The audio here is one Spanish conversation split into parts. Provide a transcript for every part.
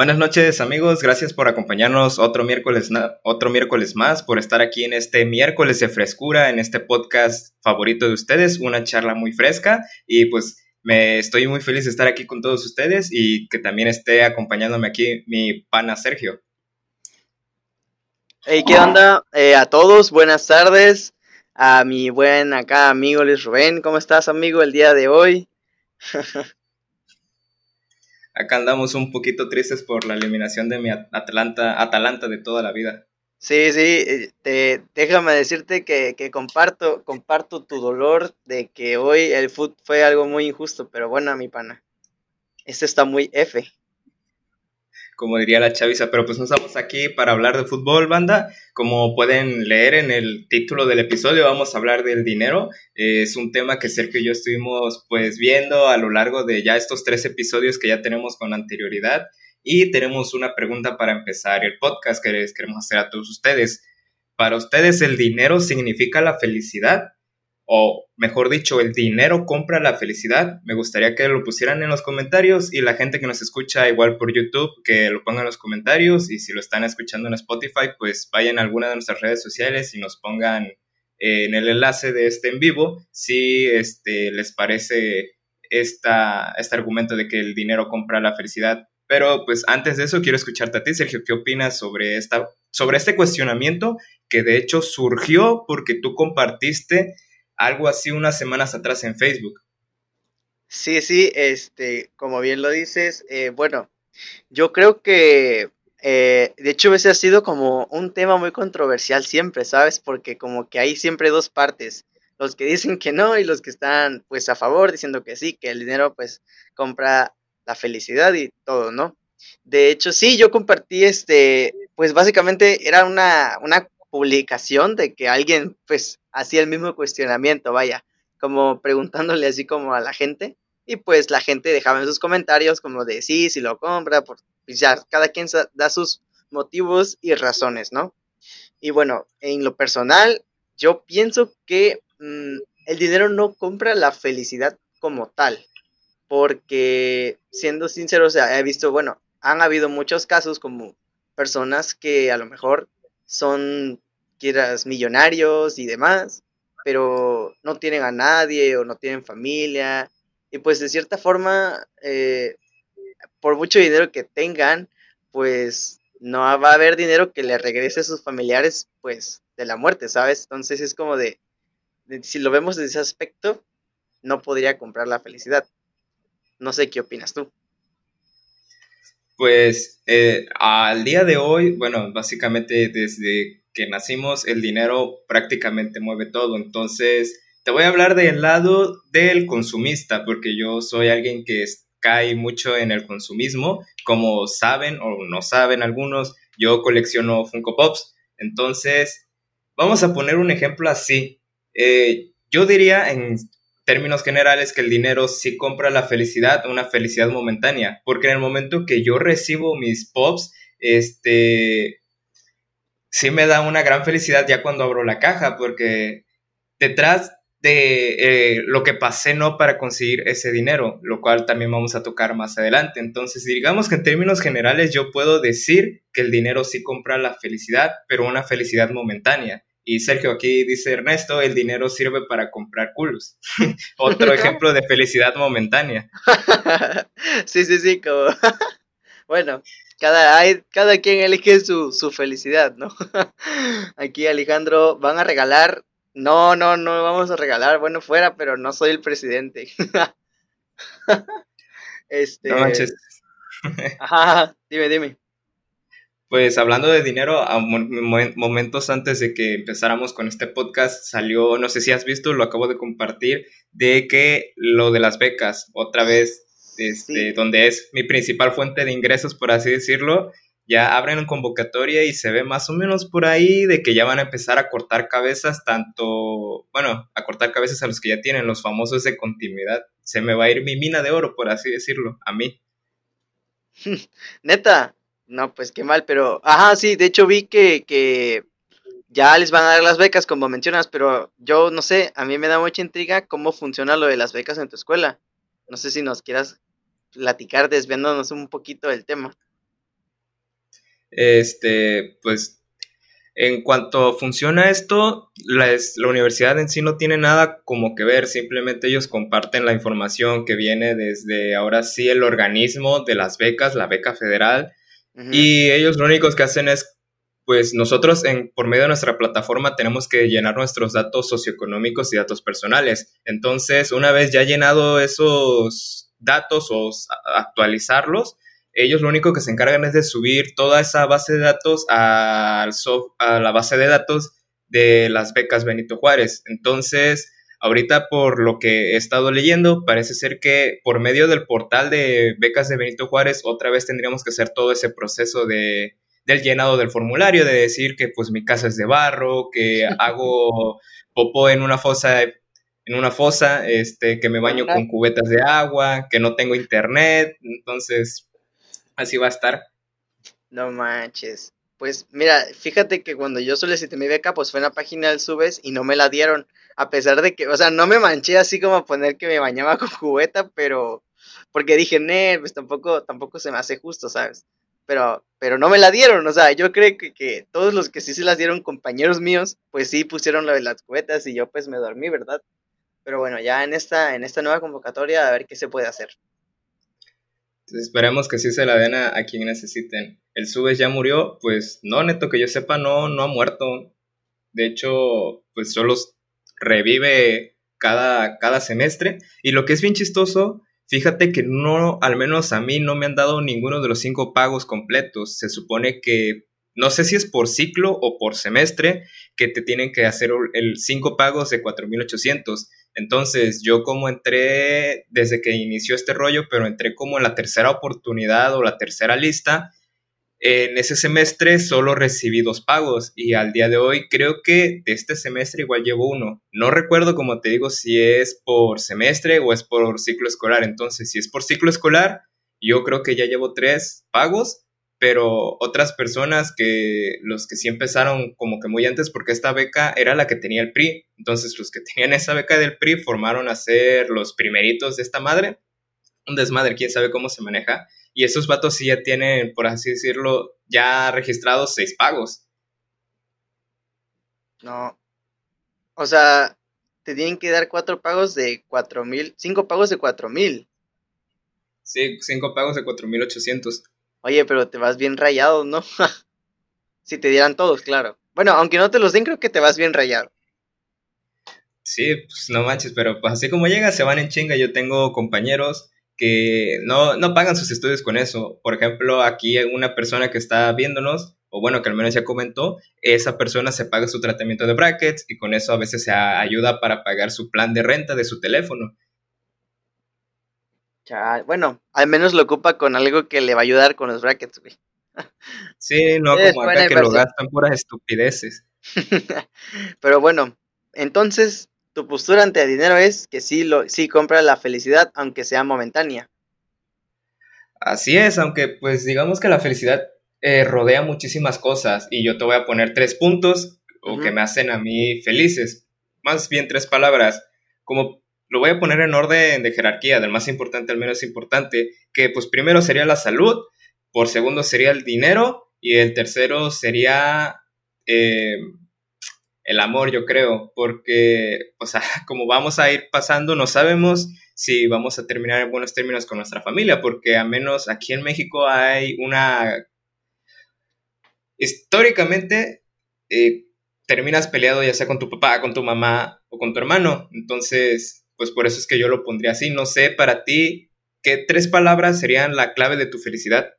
Buenas noches amigos, gracias por acompañarnos otro miércoles, otro miércoles más, por estar aquí en este miércoles de frescura, en este podcast favorito de ustedes, una charla muy fresca y pues me estoy muy feliz de estar aquí con todos ustedes y que también esté acompañándome aquí mi pana Sergio. Hey, ¿qué onda? Eh, a todos, buenas tardes. A mi buen acá amigo Luis Rubén, ¿cómo estás amigo el día de hoy? acá andamos un poquito tristes por la eliminación de mi Atlanta, Atalanta de toda la vida. Sí, sí, te, déjame decirte que, que, comparto, comparto tu dolor de que hoy el fútbol fue algo muy injusto, pero bueno, mi pana, este está muy F como diría la chaviza, pero pues no estamos aquí para hablar de fútbol, banda. Como pueden leer en el título del episodio, vamos a hablar del dinero. es un tema que Sergio y yo estuvimos pues viendo a lo largo de ya estos tres episodios que ya tenemos con anterioridad. Y tenemos una pregunta para empezar el podcast que les queremos hacer a todos ustedes. ¿Para ustedes el dinero significa la felicidad? O mejor dicho, el dinero compra la felicidad. Me gustaría que lo pusieran en los comentarios y la gente que nos escucha igual por YouTube, que lo pongan en los comentarios y si lo están escuchando en Spotify, pues vayan a alguna de nuestras redes sociales y nos pongan eh, en el enlace de este en vivo si este, les parece esta, este argumento de que el dinero compra la felicidad. Pero pues antes de eso quiero escucharte a ti, Sergio, ¿qué opinas sobre, esta, sobre este cuestionamiento que de hecho surgió porque tú compartiste algo así unas semanas atrás en Facebook. Sí, sí, este, como bien lo dices, eh, bueno, yo creo que, eh, de hecho, ese ha sido como un tema muy controversial siempre, ¿sabes? Porque como que hay siempre dos partes, los que dicen que no y los que están pues a favor diciendo que sí, que el dinero pues compra la felicidad y todo, ¿no? De hecho, sí, yo compartí este, pues básicamente era una, una publicación de que alguien pues hacía el mismo cuestionamiento, vaya, como preguntándole así como a la gente y pues la gente dejaba en sus comentarios como de sí, si lo compra, por, pues ya cada quien da sus motivos y razones, ¿no? Y bueno, en lo personal, yo pienso que mm, el dinero no compra la felicidad como tal, porque siendo sincero, he visto, bueno, han habido muchos casos como personas que a lo mejor son, quieras, millonarios y demás, pero no tienen a nadie o no tienen familia. Y pues de cierta forma, eh, por mucho dinero que tengan, pues no va a haber dinero que le regrese a sus familiares, pues, de la muerte, ¿sabes? Entonces es como de, si lo vemos desde ese aspecto, no podría comprar la felicidad. No sé qué opinas tú. Pues eh, al día de hoy, bueno, básicamente desde que nacimos el dinero prácticamente mueve todo. Entonces, te voy a hablar del lado del consumista, porque yo soy alguien que cae mucho en el consumismo. Como saben o no saben algunos, yo colecciono Funko Pops. Entonces, vamos a poner un ejemplo así. Eh, yo diría en términos generales que el dinero sí compra la felicidad, una felicidad momentánea, porque en el momento que yo recibo mis pops, este, sí me da una gran felicidad ya cuando abro la caja, porque detrás de eh, lo que pasé no para conseguir ese dinero, lo cual también vamos a tocar más adelante. Entonces, digamos que en términos generales yo puedo decir que el dinero sí compra la felicidad, pero una felicidad momentánea. Y Sergio, aquí dice Ernesto, el dinero sirve para comprar culos. Otro ejemplo de felicidad momentánea. sí, sí, sí, como... bueno, cada, hay, cada quien elige su, su felicidad, ¿no? aquí Alejandro, van a regalar... No, no, no vamos a regalar, bueno, fuera, pero no soy el presidente. este... No manches. Ajá, dime, dime. Pues hablando de dinero, a momentos antes de que empezáramos con este podcast salió, no sé si has visto, lo acabo de compartir, de que lo de las becas, otra vez, este, donde es mi principal fuente de ingresos, por así decirlo, ya abren convocatoria y se ve más o menos por ahí de que ya van a empezar a cortar cabezas, tanto, bueno, a cortar cabezas a los que ya tienen, los famosos de continuidad. Se me va a ir mi mina de oro, por así decirlo, a mí. Neta, no, pues qué mal, pero, ajá, sí, de hecho vi que, que ya les van a dar las becas, como mencionas, pero yo no sé, a mí me da mucha intriga cómo funciona lo de las becas en tu escuela. No sé si nos quieras platicar desviándonos un poquito del tema. Este, pues en cuanto funciona esto, la, la, universidad en sí no tiene nada como que ver, simplemente ellos comparten la información que viene desde ahora sí el organismo de las becas, la beca federal, y ellos lo único que hacen es, pues nosotros en, por medio de nuestra plataforma tenemos que llenar nuestros datos socioeconómicos y datos personales. Entonces, una vez ya llenado esos datos o actualizarlos, ellos lo único que se encargan es de subir toda esa base de datos a la base de datos de las becas Benito Juárez. Entonces, ahorita por lo que he estado leyendo, parece ser que por medio del portal de becas de Benito Juárez, otra vez tendríamos que hacer todo ese proceso de, del llenado del formulario, de decir que pues mi casa es de barro, que hago popó en una fosa en una fosa, este, que me baño con cubetas de agua, que no tengo internet, entonces así va a estar. No manches. Pues mira, fíjate que cuando yo solicité mi beca, pues fue en la página del Subes y no me la dieron. A pesar de que, o sea, no me manché así como a poner que me bañaba con cubeta, pero porque dije, nee, pues tampoco, tampoco se me hace justo, ¿sabes? Pero, pero no me la dieron, o sea, yo creo que, que todos los que sí se las dieron, compañeros míos, pues sí pusieron lo de las cubetas y yo pues me dormí, ¿verdad? Pero bueno, ya en esta, en esta nueva convocatoria, a ver qué se puede hacer esperemos que sí se la den a, quien necesiten. El Subes ya murió, pues no, neto, que yo sepa, no, no ha muerto. De hecho, pues solo revive cada, cada semestre. Y lo que es bien chistoso, fíjate que no, al menos a mí no me han dado ninguno de los cinco pagos completos. Se supone que, no sé si es por ciclo o por semestre, que te tienen que hacer el cinco pagos de 4.800 entonces, yo como entré desde que inició este rollo, pero entré como en la tercera oportunidad o la tercera lista, en ese semestre solo recibí dos pagos y al día de hoy creo que de este semestre igual llevo uno. No recuerdo, como te digo, si es por semestre o es por ciclo escolar. Entonces, si es por ciclo escolar, yo creo que ya llevo tres pagos pero otras personas que los que sí empezaron como que muy antes porque esta beca era la que tenía el PRI, entonces los que tenían esa beca del PRI formaron a ser los primeritos de esta madre, un desmadre, quién sabe cómo se maneja, y esos vatos sí ya tienen, por así decirlo, ya registrados seis pagos. No, o sea, te tienen que dar cuatro pagos de cuatro mil, cinco pagos de cuatro mil. Sí, cinco pagos de cuatro mil ochocientos. Oye, pero te vas bien rayado, ¿no? si te dieran todos, claro. Bueno, aunque no te los den, creo que te vas bien rayado. Sí, pues no manches, pero pues así como llega, se van en chinga. Yo tengo compañeros que no, no pagan sus estudios con eso. Por ejemplo, aquí una persona que está viéndonos, o bueno, que al menos ya comentó, esa persona se paga su tratamiento de brackets y con eso a veces se ayuda para pagar su plan de renta de su teléfono bueno, al menos lo ocupa con algo que le va a ayudar con los brackets, güey. Sí, no como acá que lo gastan puras estupideces. Pero bueno, entonces tu postura ante el dinero es que sí, lo, sí compra la felicidad, aunque sea momentánea. Así es, aunque pues digamos que la felicidad eh, rodea muchísimas cosas y yo te voy a poner tres puntos o que me hacen a mí felices. Más bien tres palabras. Como lo voy a poner en orden de jerarquía, del más importante al menos importante, que pues primero sería la salud, por segundo sería el dinero y el tercero sería eh, el amor, yo creo, porque, o sea, como vamos a ir pasando, no sabemos si vamos a terminar en buenos términos con nuestra familia, porque a menos aquí en México hay una... Históricamente, eh, terminas peleado ya sea con tu papá, con tu mamá o con tu hermano, entonces pues por eso es que yo lo pondría así. No sé, para ti, ¿qué tres palabras serían la clave de tu felicidad?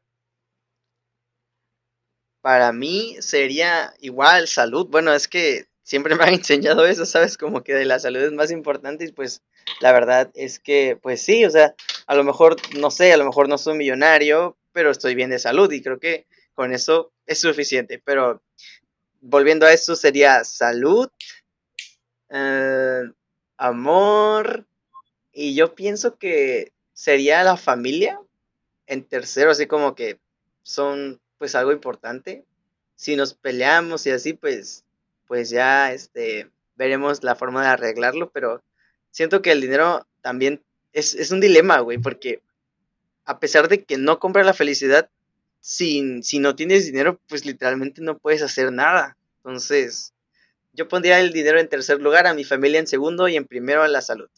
Para mí sería igual salud. Bueno, es que siempre me han enseñado eso, ¿sabes? Como que de la salud es más importante y pues la verdad es que, pues sí, o sea, a lo mejor, no sé, a lo mejor no soy millonario, pero estoy bien de salud y creo que con eso es suficiente. Pero volviendo a eso sería salud, eh, amor. Y yo pienso que sería la familia en tercero, así como que son pues algo importante. Si nos peleamos y así, pues, pues ya este, veremos la forma de arreglarlo, pero siento que el dinero también es, es un dilema, güey, porque a pesar de que no compra la felicidad, sin, si no tienes dinero, pues literalmente no puedes hacer nada. Entonces, yo pondría el dinero en tercer lugar, a mi familia en segundo y en primero a la salud.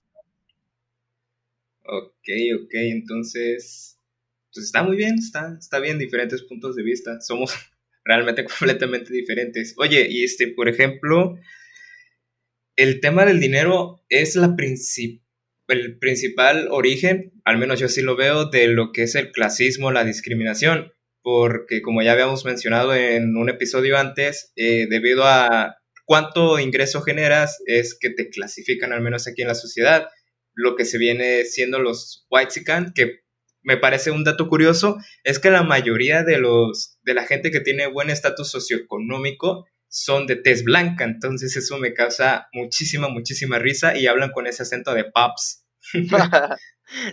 Ok, ok, entonces, pues está muy bien, está, está bien, diferentes puntos de vista. Somos realmente completamente diferentes. Oye, y este, por ejemplo, el tema del dinero es la el principal origen, al menos yo así lo veo, de lo que es el clasismo, la discriminación, porque como ya habíamos mencionado en un episodio antes, eh, debido a cuánto ingreso generas, es que te clasifican, al menos aquí en la sociedad, lo que se viene siendo los white que me parece un dato curioso, es que la mayoría de los de la gente que tiene buen estatus socioeconómico son de tez blanca, entonces eso me causa muchísima, muchísima risa y hablan con ese acento de pops.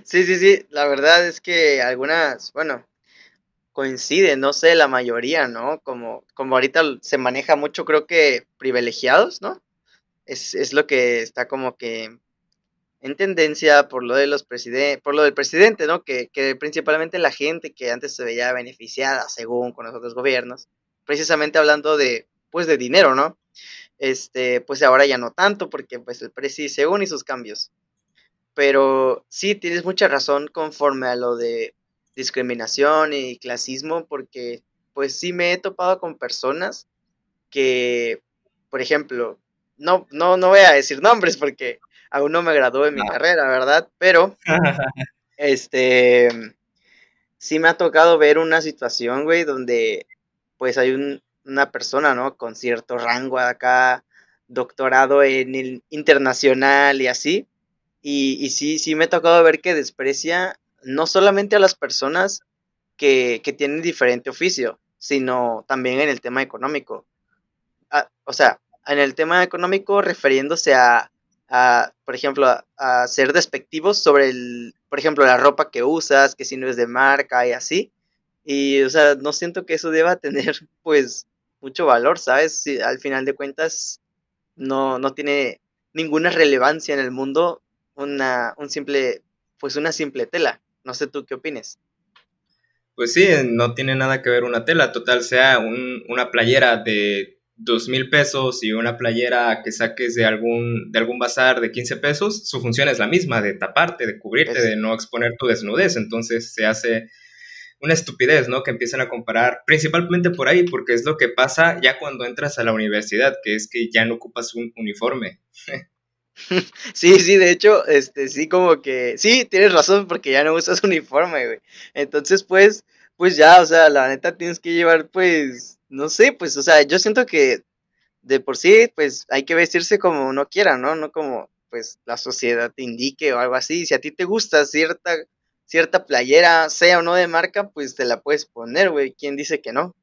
sí, sí, sí, la verdad es que algunas, bueno, coinciden, no sé, la mayoría, ¿no? Como, como ahorita se maneja mucho, creo que privilegiados, ¿no? Es, es lo que está como que en tendencia por lo de los presidentes, por lo del presidente, ¿no? Que, que, principalmente la gente que antes se veía beneficiada según con los otros gobiernos, precisamente hablando de, pues, de dinero, ¿no? Este, pues ahora ya no tanto, porque pues el presidente según y sus cambios. Pero sí, tienes mucha razón conforme a lo de discriminación y clasismo, porque pues sí me he topado con personas que, por ejemplo, no, no, no voy a decir nombres porque aún no me gradué en mi carrera, ¿verdad? Pero, este, sí me ha tocado ver una situación, güey, donde pues hay un, una persona, ¿no? Con cierto rango acá, doctorado en el internacional y así. Y, y sí, sí me ha tocado ver que desprecia no solamente a las personas que, que tienen diferente oficio, sino también en el tema económico. Ah, o sea, en el tema económico refiriéndose a, a por ejemplo, a, ser despectivos sobre el, por ejemplo, la ropa que usas, que si no es de marca y así. Y, o sea, no siento que eso deba tener, pues, mucho valor, ¿sabes? Al final de cuentas no, no tiene ninguna relevancia en el mundo una, un simple, pues una simple tela. No sé tú qué opines. Pues sí, no tiene nada que ver una tela, total sea una playera de dos mil pesos y una playera que saques de algún, de algún bazar de 15 pesos, su función es la misma, de taparte, de cubrirte, de no exponer tu desnudez. Entonces se hace una estupidez, ¿no? Que empiezan a comparar, principalmente por ahí, porque es lo que pasa ya cuando entras a la universidad, que es que ya no ocupas un uniforme. Sí, sí, de hecho, este, sí, como que, sí, tienes razón, porque ya no usas uniforme, güey. Entonces, pues, pues ya, o sea, la neta tienes que llevar, pues, no sé, pues, o sea, yo siento que de por sí, pues, hay que vestirse como uno quiera, ¿no? No como, pues, la sociedad te indique o algo así. Si a ti te gusta cierta, cierta playera, sea o no de marca, pues te la puedes poner, güey. ¿Quién dice que no?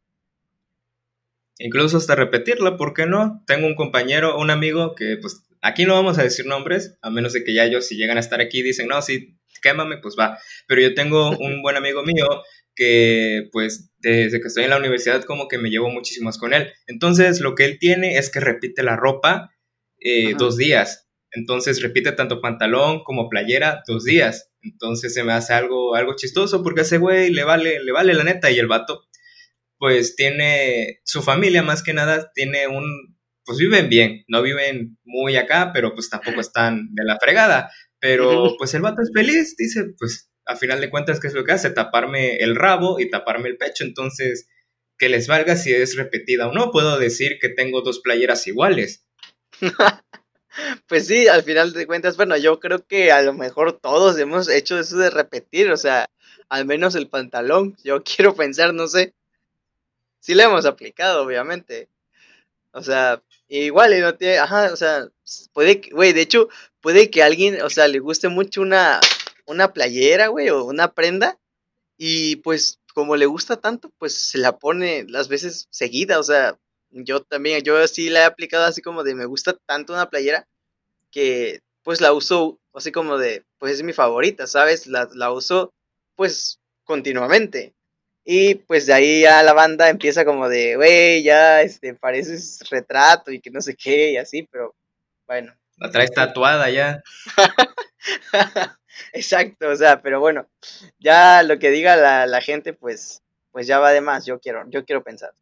Incluso hasta repetirla, ¿por qué no? Tengo un compañero, un amigo que, pues, Aquí no vamos a decir nombres, a menos de que ya ellos, si llegan a estar aquí, dicen, no, sí, quémame, pues va. Pero yo tengo un buen amigo mío que, pues, desde que estoy en la universidad, como que me llevo muchísimo con él. Entonces, lo que él tiene es que repite la ropa eh, dos días. Entonces, repite tanto pantalón como playera dos días. Entonces, se me hace algo, algo chistoso porque a ese güey le vale, le vale la neta. Y el vato, pues, tiene su familia, más que nada, tiene un pues viven bien, no viven muy acá, pero pues tampoco están de la fregada. Pero pues el vato es feliz, dice, pues a final de cuentas, ¿qué es lo que hace? Taparme el rabo y taparme el pecho. Entonces, que les valga si es repetida o no, puedo decir que tengo dos playeras iguales. pues sí, al final de cuentas, bueno, yo creo que a lo mejor todos hemos hecho eso de repetir, o sea, al menos el pantalón, yo quiero pensar, no sé. Sí le hemos aplicado, obviamente. O sea, igual, no tiene, ajá, o sea, puede que, güey, de hecho, puede que alguien, o sea, le guste mucho una, una playera, güey, o una prenda, y pues, como le gusta tanto, pues se la pone las veces seguida, o sea, yo también, yo sí la he aplicado así como de me gusta tanto una playera que pues la uso así como de, pues es mi favorita, ¿sabes? La, la uso pues continuamente. Y pues de ahí ya la banda empieza como de, güey, ya este, pareces retrato y que no sé qué y así, pero bueno. La traes tatuada ya. Exacto, o sea, pero bueno, ya lo que diga la, la gente, pues, pues ya va de más, yo quiero, yo quiero pensar.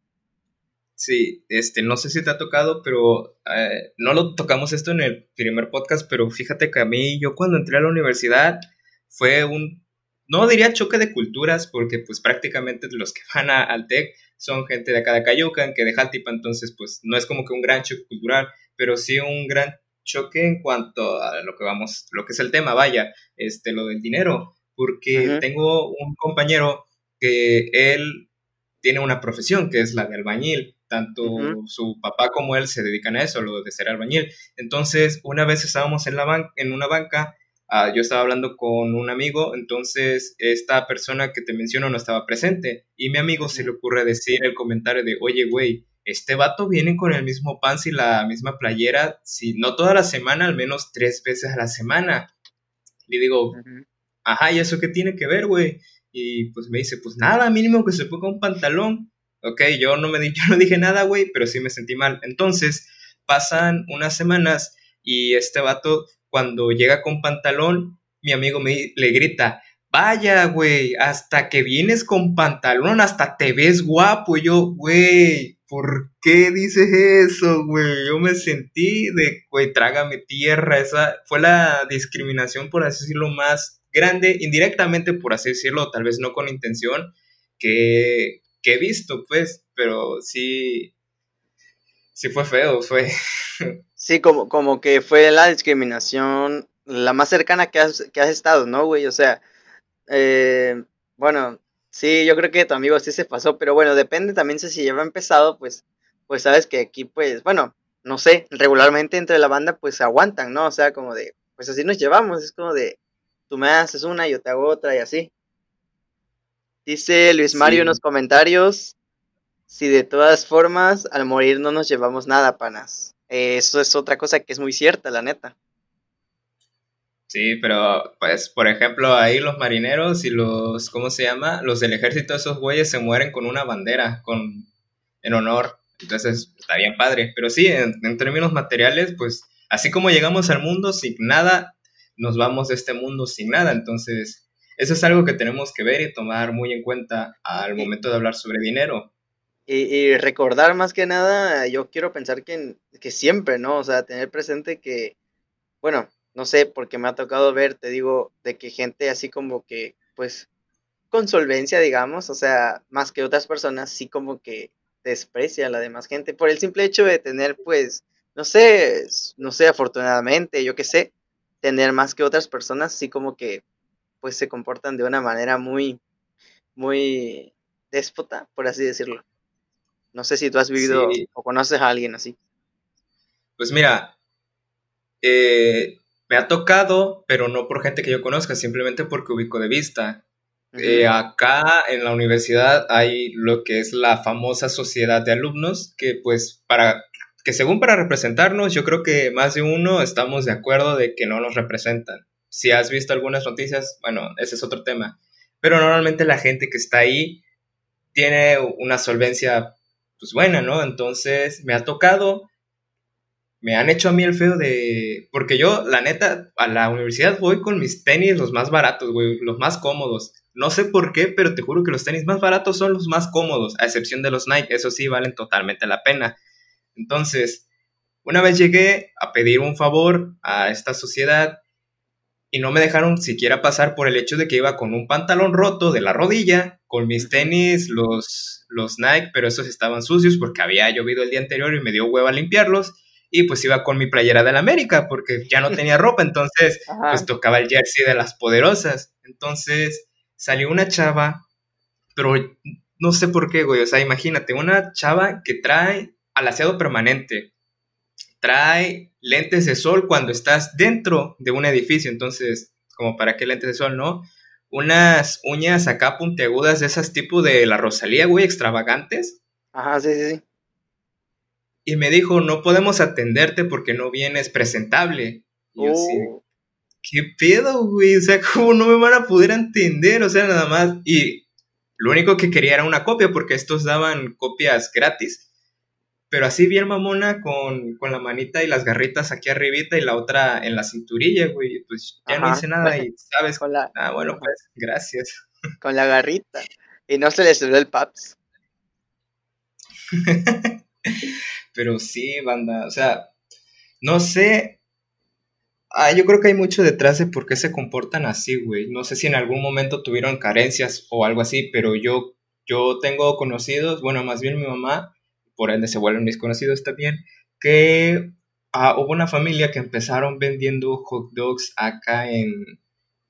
Sí, este, no sé si te ha tocado, pero eh, no lo tocamos esto en el primer podcast, pero fíjate que a mí, yo cuando entré a la universidad, fue un, no diría choque de culturas, porque pues prácticamente los que van a, al TEC son gente de acá de Cayucan, que de Jaltipa, entonces pues no es como que un gran choque cultural, pero sí un gran choque en cuanto a lo que vamos, lo que es el tema, vaya, este, lo del dinero, porque tengo un compañero que él tiene una profesión que es la de albañil, tanto su papá como él se dedican a eso, lo de ser albañil. Entonces, una vez estábamos en, la en una banca, ah, yo estaba hablando con un amigo, entonces esta persona que te menciono no estaba presente y mi amigo se le ocurre decir el comentario de, oye, güey, este vato viene con el mismo pants y la misma playera, si no toda la semana, al menos tres veces a la semana. Le digo, ajá, ¿y eso qué tiene que ver, güey? Y pues me dice, pues nada, mínimo que se ponga un pantalón. Ok, yo no, me, yo no dije nada, güey, pero sí me sentí mal. Entonces, pasan unas semanas y este vato, cuando llega con pantalón, mi amigo me le grita, vaya, güey, hasta que vienes con pantalón, hasta te ves guapo. Yo, güey, ¿por qué dices eso, güey? Yo me sentí de, güey, trágame tierra. Esa fue la discriminación, por así decirlo, más grande, indirectamente, por así decirlo, tal vez no con intención, que, que he visto, pues, pero sí, sí fue feo, fue. Sí, como, como que fue la discriminación la más cercana que has, que has estado, ¿no, güey? O sea, eh, bueno, Sí, yo creo que tu amigo sí se pasó, pero bueno, depende también si lleva empezado, pues, pues sabes que aquí, pues, bueno, no sé, regularmente entre la banda, pues aguantan, ¿no? O sea, como de, pues así nos llevamos, es como de, tú me haces una, yo te hago otra y así. Dice Luis Mario en los comentarios, si de todas formas al morir no nos llevamos nada, panas. eso es otra cosa que es muy cierta, la neta. Sí, pero pues por ejemplo ahí los marineros y los, ¿cómo se llama? Los del ejército, esos güeyes se mueren con una bandera, con, en honor. Entonces está bien padre. Pero sí, en, términos materiales, pues así como llegamos al mundo sin nada, nos vamos de este mundo sin nada. Entonces eso es algo que tenemos que ver y tomar muy en cuenta al momento de hablar sobre dinero. Y, y recordar más que nada, yo quiero pensar que, que siempre, ¿no? O sea, tener presente que, bueno, no sé, porque me ha tocado ver, te digo, de que gente así como que, pues, con solvencia, digamos, o sea, más que otras personas, sí como que desprecia a la demás gente por el simple hecho de tener, pues, no sé, no sé, afortunadamente, yo qué sé, tener más que otras personas, sí como que, pues, se comportan de una manera muy, muy déspota, por así decirlo. No sé si tú has vivido o conoces a alguien así. Pues mira, eh, me ha tocado, pero no por gente que yo conozca, simplemente porque ubico de vista. Eh, acá en la universidad hay lo que es la famosa sociedad de alumnos, que pues para, que según para representarnos, yo creo que más de uno estamos de acuerdo de que no nos representan. Si has visto algunas noticias, bueno, ese es otro tema. Pero normalmente la gente que está ahí tiene una solvencia pues buena, ¿no? Entonces me ha tocado me han hecho a mí el feo de... Porque yo, la neta, a la universidad voy con mis tenis los más baratos, güey, los más cómodos. No sé por qué, pero te juro que los tenis más baratos son los más cómodos, a excepción de los Nike, eso sí, valen totalmente la pena. Entonces, una vez llegué a pedir un favor a esta sociedad y no me dejaron siquiera pasar por el hecho de que iba con un pantalón roto de la rodilla, con mis tenis, los, los Nike, pero esos estaban sucios porque había llovido el día anterior y me dio hueva limpiarlos y pues iba con mi playera del América porque ya no tenía ropa, entonces pues tocaba el jersey de las poderosas. Entonces salió una chava, pero no sé por qué, güey, o sea, imagínate, una chava que trae alaciado permanente, trae lentes de sol cuando estás dentro de un edificio, entonces, como para qué lentes de sol, ¿no? Unas uñas acá puntiagudas de esas tipo de la Rosalía, güey, extravagantes. Ajá, sí, sí, sí y me dijo, no podemos atenderte porque no vienes presentable. Y yo así, oh. ¿qué pedo, güey? O sea, ¿cómo no me van a poder entender? O sea, nada más. Y lo único que quería era una copia porque estos daban copias gratis. Pero así bien mamona con, con la manita y las garritas aquí arribita y la otra en la cinturilla, güey. Pues ya no hice nada y, ¿sabes? Con la... Ah, bueno, pues, gracias. Con la garrita. y no se le subió el PAPS. Pero sí, banda, o sea, no sé. Ah, yo creo que hay mucho detrás de por qué se comportan así, güey. No sé si en algún momento tuvieron carencias o algo así, pero yo, yo tengo conocidos, bueno, más bien mi mamá, por ende se vuelven mis conocidos también, que ah, hubo una familia que empezaron vendiendo hot dogs acá en,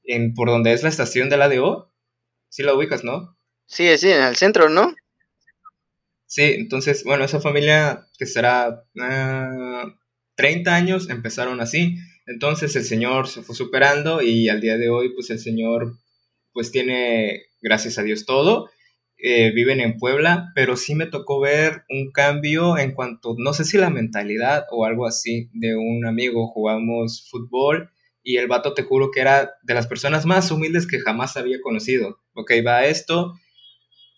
en por donde es la estación de la DO. Sí la ubicas, ¿no? Sí, sí, en el centro, ¿no? Sí, entonces, bueno, esa familia que será 30 ah, años empezaron así. Entonces el Señor se fue superando y al día de hoy, pues el Señor, pues tiene, gracias a Dios, todo. Eh, viven en Puebla, pero sí me tocó ver un cambio en cuanto, no sé si la mentalidad o algo así, de un amigo. Jugamos fútbol y el vato te juro que era de las personas más humildes que jamás había conocido. Ok, va esto,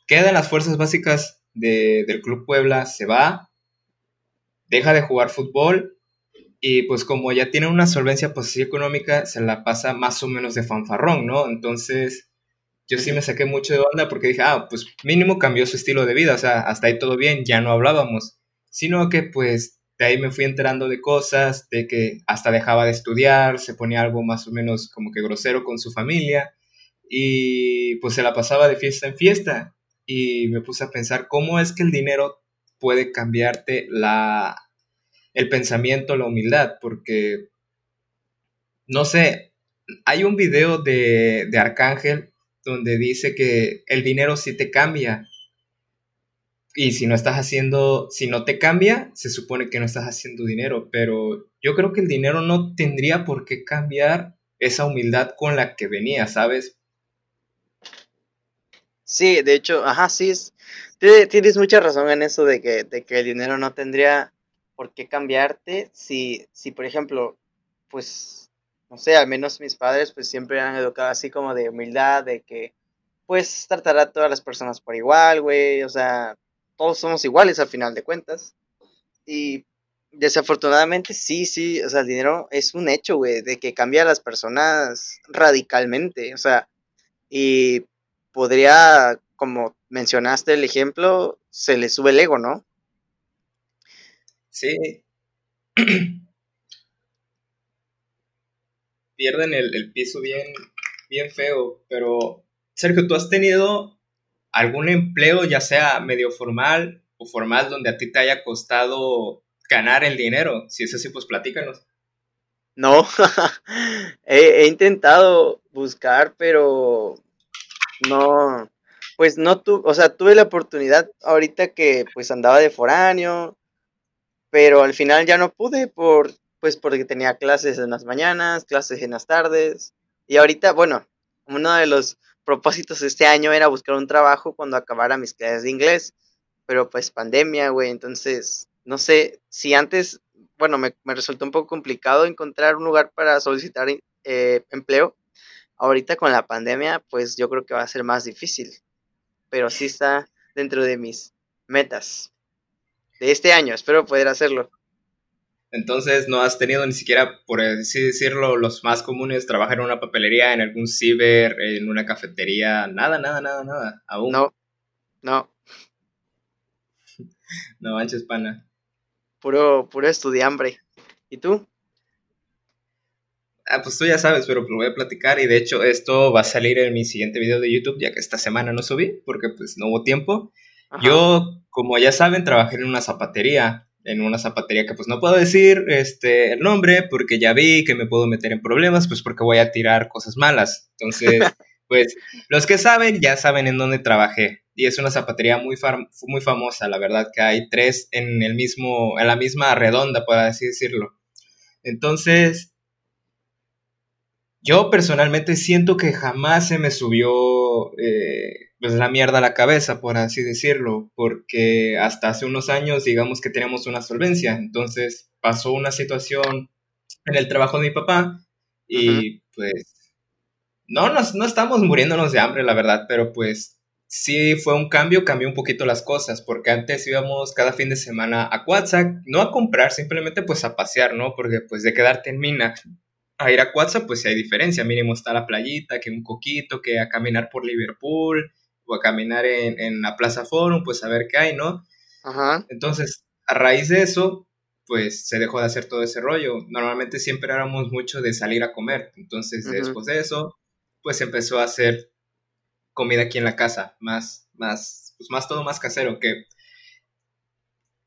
quedan las fuerzas básicas del Club Puebla, se va, deja de jugar fútbol y pues como ya tiene una solvencia pues, económica, se la pasa más o menos de fanfarrón, ¿no? Entonces yo sí me saqué mucho de onda porque dije, ah, pues mínimo cambió su estilo de vida, o sea, hasta ahí todo bien, ya no hablábamos, sino que pues de ahí me fui enterando de cosas, de que hasta dejaba de estudiar, se ponía algo más o menos como que grosero con su familia y pues se la pasaba de fiesta en fiesta. Y me puse a pensar cómo es que el dinero puede cambiarte la, el pensamiento, la humildad, porque, no sé, hay un video de, de Arcángel donde dice que el dinero sí te cambia. Y si no estás haciendo, si no te cambia, se supone que no estás haciendo dinero, pero yo creo que el dinero no tendría por qué cambiar esa humildad con la que venía, ¿sabes? Sí, de hecho, ajá, sí, tienes mucha razón en eso de que, de que el dinero no tendría por qué cambiarte si, si, por ejemplo, pues, no sé, al menos mis padres pues siempre han educado así como de humildad, de que pues tratar a todas las personas por igual, güey, o sea, todos somos iguales al final de cuentas. Y desafortunadamente sí, sí, o sea, el dinero es un hecho, güey, de que cambia a las personas radicalmente, o sea, y podría, como mencionaste el ejemplo, se le sube el ego, ¿no? Sí. Pierden el, piso bien, bien feo, pero Sergio, ¿tú has tenido algún empleo, ya sea medio formal o formal, donde a ti te haya costado ganar el dinero? Si es así, pues platícanos. No, he, intentado buscar, pero no, pues no tuve, o sea, tuve la oportunidad ahorita que pues andaba de foráneo, pero al final ya no pude por, pues porque tenía clases en las mañanas, clases en las tardes, y ahorita, bueno, uno de los propósitos de este año era buscar un trabajo cuando acabara mis clases de inglés, pero pues pandemia, güey, entonces, no sé, si antes, bueno, me, me resultó un poco complicado encontrar un lugar para solicitar eh, empleo, ahorita con la pandemia, pues yo creo que va a ser más difícil. Pero sí está dentro de mis metas de este año. Espero poder hacerlo. Entonces, ¿no has tenido ni siquiera, por así decirlo, los más comunes, trabajar en una papelería, en algún ciber, en una cafetería? Nada, nada, nada, nada. Aún. No, no. no manches, pana. Puro, puro estudiambre. ¿Y tú? Ah, pues tú ya sabes, pero lo voy a platicar y de hecho esto va a salir en mi siguiente video de YouTube, ya que esta semana no subí porque pues no hubo tiempo. Yo, como ya saben, trabajé en una zapatería, en una zapatería que pues no puedo decir este el nombre porque ya vi que me puedo meter en problemas, pues porque voy a tirar cosas malas. Entonces, pues los que saben ya saben en dónde trabajé y es una zapatería muy muy famosa, la verdad que hay tres en el mismo en la misma redonda, por así decirlo. Entonces, yo personalmente siento que jamás se me subió eh, pues la mierda a la cabeza, por así decirlo, porque hasta hace unos años digamos que teníamos una solvencia, entonces pasó una situación en el trabajo de mi papá y pues no, nos, no estamos muriéndonos de hambre, la verdad, pero pues sí fue un cambio, cambió un poquito las cosas, porque antes íbamos cada fin de semana a WhatsApp, no a comprar, simplemente pues a pasear, ¿no? Porque pues de quedarte en mina a ir a Cuatza, pues sí hay diferencia. Mínimo está la playita, que un coquito, que a caminar por Liverpool o a caminar en, en la Plaza Forum, pues a ver qué hay, ¿no? Ajá. Entonces, a raíz de eso, pues se dejó de hacer todo ese rollo. Normalmente siempre éramos mucho de salir a comer. Entonces, después de eso, pues empezó a hacer comida aquí en la casa, más, más, pues más todo más casero, que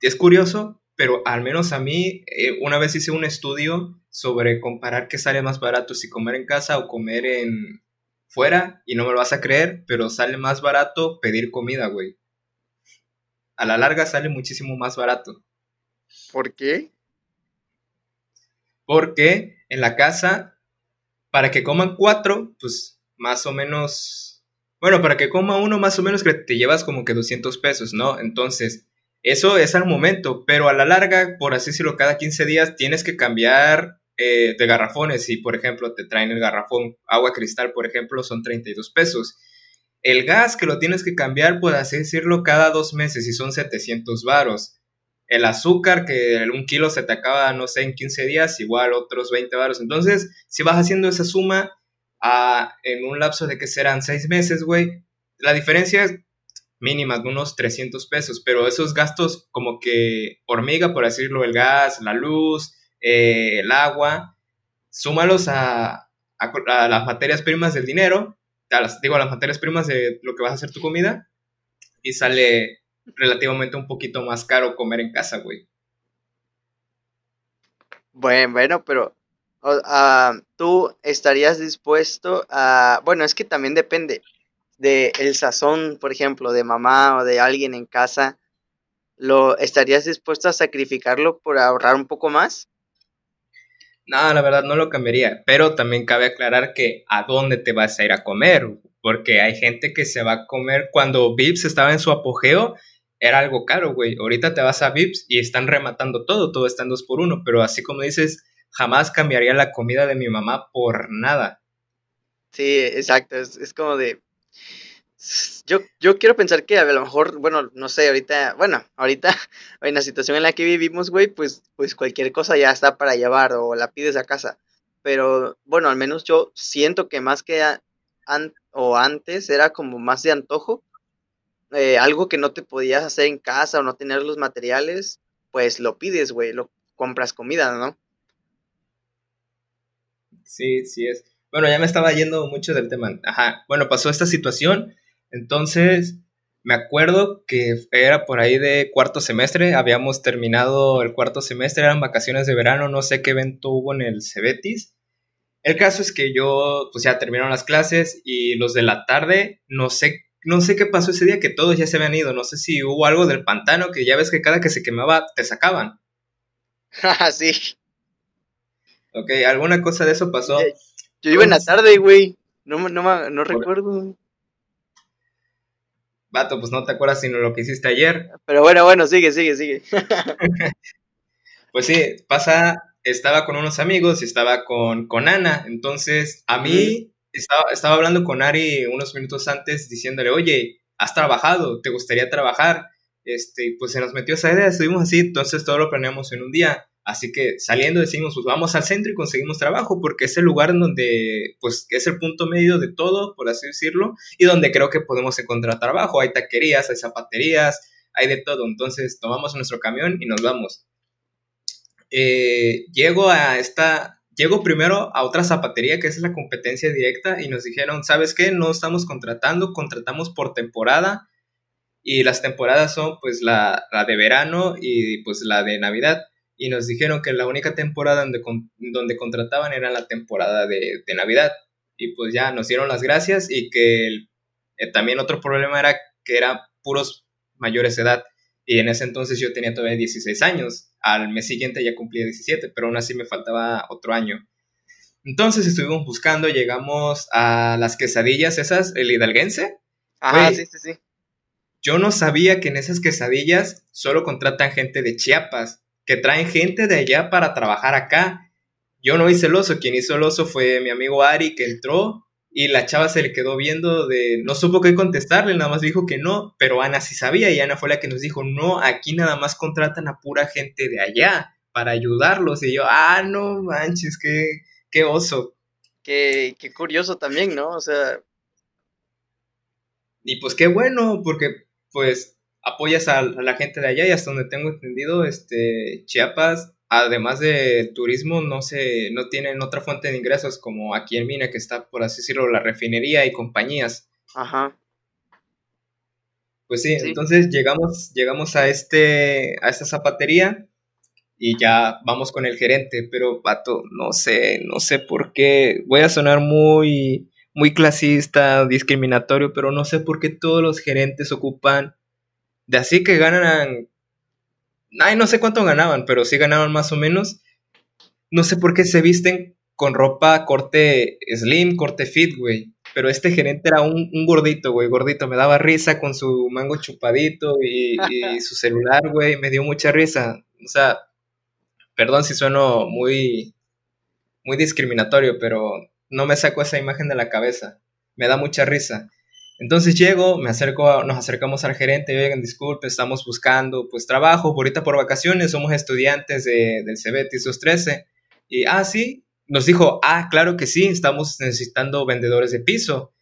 es curioso, pero al menos a mí, eh, una vez hice un estudio sobre comparar qué sale más barato, si comer en casa o comer en fuera, y no me lo vas a creer, pero sale más barato pedir comida, güey. A la larga sale muchísimo más barato. ¿Por qué? Porque en la casa, para que coman cuatro, pues más o menos, bueno, para que coma uno más o menos que te llevas como que 200 pesos, ¿no? Entonces, eso es al momento, pero a la larga, por así decirlo, cada 15 días tienes que cambiar eh, de garrafones. Si, por ejemplo, te traen el garrafón agua cristal, por ejemplo, son 32 pesos. El gas que lo tienes que cambiar, por así decirlo, cada dos meses y son 700 varos. El azúcar, que un kilo se te acaba, no sé, en 15 días, igual otros 20 varos. Entonces, si vas haciendo esa suma a, en un lapso de que serán 6 meses, güey, la diferencia es mínima, de unos 300 pesos, pero esos gastos como que hormiga, por decirlo, el gas, la luz, eh, el agua, súmalos a, a, las materias primas del dinero, las, digo, a las materias primas de lo que vas a hacer tu comida, y sale relativamente un poquito más caro comer en casa, güey. Bueno, bueno, pero uh, tú estarías dispuesto a, bueno, es que también depende de el sazón, por ejemplo, de mamá o de alguien en casa, ¿lo estarías dispuesto a sacrificarlo por ahorrar un poco más? No, la verdad no lo cambiaría, pero también cabe aclarar que a dónde te vas a ir a comer, porque hay gente que se va a comer cuando Vips estaba en su apogeo, era algo caro, güey. Ahorita te vas a Vips y están rematando todo, todo está en dos por uno, pero así como dices, jamás cambiaría la comida de mi mamá por nada. Sí, exacto, es como de, yo, yo quiero pensar que a lo mejor, bueno, no sé, ahorita, bueno, ahorita en la situación en la que vivimos, güey, pues, pues cualquier cosa ya está para llevar o la pides a casa. Pero bueno, al menos yo siento que más que o antes era como más de antojo, eh, algo que no te podías hacer en casa o no tener los materiales, pues lo pides, güey, lo compras comida, ¿no? Sí, sí es. Bueno, ya me estaba yendo mucho del tema. Ajá, bueno, pasó esta situación entonces, me acuerdo que era por ahí de cuarto semestre, habíamos terminado el cuarto semestre, eran vacaciones de verano, no sé qué evento hubo en el Cebetis. El caso es que yo, pues ya terminaron las clases y los de la tarde, no sé, no sé qué pasó ese día, que todos ya se habían ido, no sé si hubo algo del pantano, que ya ves que cada que se quemaba te sacaban. Ah, sí. Ok, alguna cosa de eso pasó. Yo iba en la tarde, güey. No, no, no recuerdo. Vato, pues no te acuerdas sino lo que hiciste ayer. Pero bueno, bueno, sigue, sigue, sigue. pues sí, pasa, estaba con unos amigos y estaba con, con Ana. Entonces, a mí estaba, estaba hablando con Ari unos minutos antes diciéndole, oye, has trabajado, ¿te gustaría trabajar? Este, pues se nos metió esa idea, estuvimos así, entonces todo lo planeamos en un día. Así que saliendo decimos, pues vamos al centro y conseguimos trabajo, porque es el lugar donde, pues, es el punto medio de todo, por así decirlo, y donde creo que podemos encontrar trabajo. Hay taquerías, hay zapaterías, hay de todo. Entonces tomamos nuestro camión y nos vamos. Eh, llego a esta, llego primero a otra zapatería que es la competencia directa y nos dijeron, ¿sabes qué? No estamos contratando, contratamos por temporada y las temporadas son pues la, la de verano y pues la de Navidad y nos dijeron que la única temporada donde, donde contrataban era la temporada de, Navidad. Y pues ya nos dieron las gracias y que eh, también otro problema era que eran puros mayores de edad. Y en ese entonces yo tenía todavía 16 años. Al mes siguiente ya cumplía 17, pero aún así me faltaba otro año. Entonces estuvimos buscando, llegamos a las quesadillas esas, el hidalguense. Ajá, sí, sí, sí. Yo no sabía que en esas quesadillas solo contratan gente de Chiapas que traen gente de allá para trabajar acá. Yo no hice el oso, quien hizo el oso fue mi amigo Ari que entró y la chava se le quedó viendo de, no supo qué contestarle, nada más dijo que no, pero Ana sí sabía y Ana fue la que nos dijo, no, aquí nada más contratan a pura gente de allá para ayudarlos. Y yo, ah, no manches, qué, qué oso. Qué, qué curioso también, ¿no? O sea, y pues qué bueno, porque pues apoyas a, la gente de allá y hasta donde tengo entendido, este, Chiapas, además de turismo, no se, no tienen otra fuente de ingresos como aquí en Mina, que está, por así decirlo, la refinería y compañías. Ajá. Pues sí, entonces llegamos, llegamos a este, a esta zapatería y ya vamos con el gerente, pero pato, no sé, no sé por qué, voy a sonar muy, muy clasista, discriminatorio, pero no sé por qué todos los gerentes ocupan de así que ganan, ay, no sé cuánto ganaban, pero sí ganaban más o menos. No sé por qué se visten con ropa corte slim, corte fit, güey. Pero este gerente era un, gordito, güey, gordito. Me daba risa con su mango chupadito y, y su celular, güey. Me dio mucha risa. O sea, perdón si sueno muy, muy discriminatorio, pero no me saco esa imagen de la cabeza. Me da mucha risa. Entonces llego, me acerco, nos acercamos al gerente, oigan, disculpe, estamos buscando pues trabajo, ahorita por vacaciones, somos estudiantes de, del CBT 13. Y, ah, sí, nos dijo, ah, claro que sí, estamos necesitando vendedores de piso.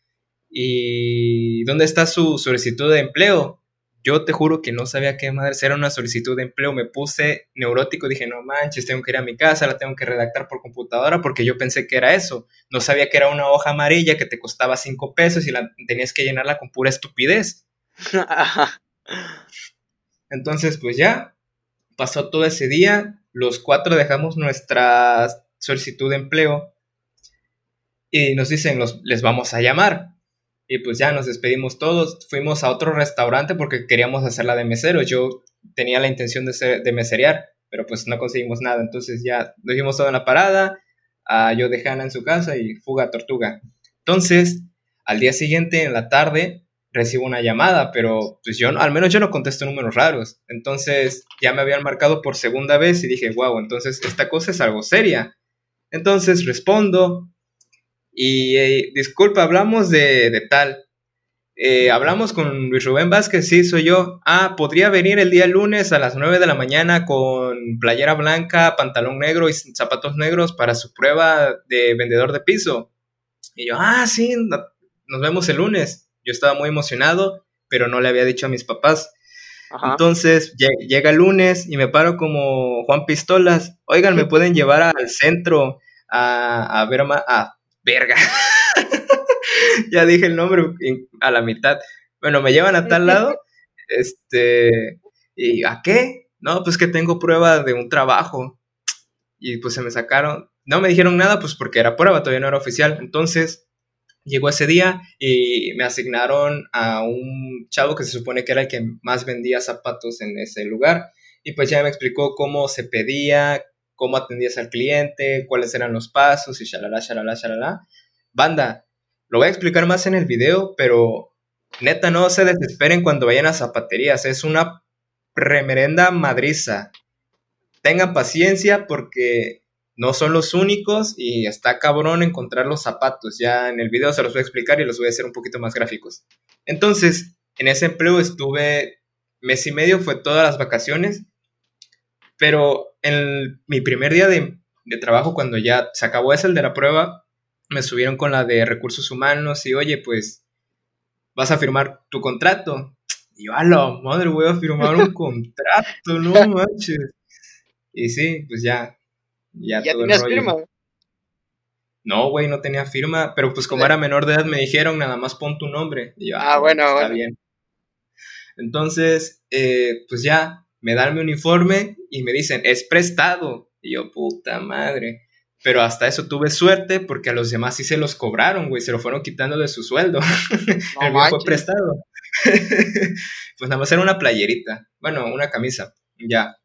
¿Y dónde está su solicitud de empleo? Yo te juro que no sabía qué madre era una solicitud de empleo. Me puse neurótico, dije, no manches, tengo que ir a mi casa, la tengo que redactar por computadora porque yo pensé que era eso. No sabía que era una hoja amarilla que te costaba cinco pesos y la tenías que llenarla con pura estupidez. Entonces, pues ya, pasó todo ese día. Los cuatro dejamos nuestra solicitud de empleo y nos dicen, los, les vamos a llamar. Y pues ya nos despedimos todos. Fuimos a otro restaurante porque queríamos hacerla de mesero. Yo tenía la intención de, ser, de meserear, pero pues no conseguimos nada. Entonces ya dijimos todo en la parada. Yo dejé a Ana en su casa y fuga Tortuga. Entonces, al día siguiente, en la tarde, recibo una llamada, pero pues yo, al menos yo no contesto números raros. Entonces ya me habían marcado por segunda vez y dije, wow, entonces esta cosa es algo seria. Entonces respondo, y eh, disculpa, hablamos de, tal. Eh, hablamos con Luis Rubén Vázquez, sí, soy yo. Ah, podría venir el día lunes a las 9 de la mañana con playera blanca, pantalón negro y zapatos negros para su prueba de vendedor de piso. Y yo, ah, sí, nos vemos el lunes. Yo estaba muy emocionado, pero no le había dicho a mis papás. Entonces llega el lunes y me paro como Juan Pistolas. Oigan, ¿me pueden llevar al centro a, a ver a, verga. ya dije el nombre a la mitad. Bueno, me llevan a tal lado. Este, ¿y a qué? No, pues que tengo prueba de un trabajo. Y pues se me sacaron. No me dijeron nada, pues porque era prueba, todavía no era oficial. Entonces, llegó ese día y me asignaron a un chavo que se supone que era el que más vendía zapatos en ese lugar. Y pues ya me explicó cómo se pedía, cómo atendías al cliente, cuáles eran los pasos y shalala, shalala, shalala. Banda, lo voy a explicar más en el video, pero neta no se desesperen cuando vayan a zapaterías, es una remerenda madriza. Tengan paciencia porque no son los únicos y está cabrón encontrar los zapatos. Ya en el video se los voy a explicar y los voy a hacer un poquito más gráficos. Entonces, en ese empleo estuve mes y medio, fue todas las vacaciones pero en mi primer día de, trabajo, cuando ya se acabó ese el de la prueba, me subieron con la de recursos humanos y, oye, pues, vas a firmar tu contrato. Y yo, a la madre, voy a firmar un contrato, no manches. Y sí, pues ya. ¿Ya, ¿Ya tenías firma? No, güey, no tenía firma, pero pues como era menor de edad me dijeron, nada más pon tu nombre. Y yo, ah, ah bueno, está bien. Entonces, eh, pues ya, me dan mi uniforme y me dicen, es prestado. Y yo, puta madre. Pero hasta eso tuve suerte porque a los demás sí se los cobraron, güey, se lo fueron quitando de su sueldo. El mío fue prestado. pues nada más era una playerita, bueno, una camisa, ya.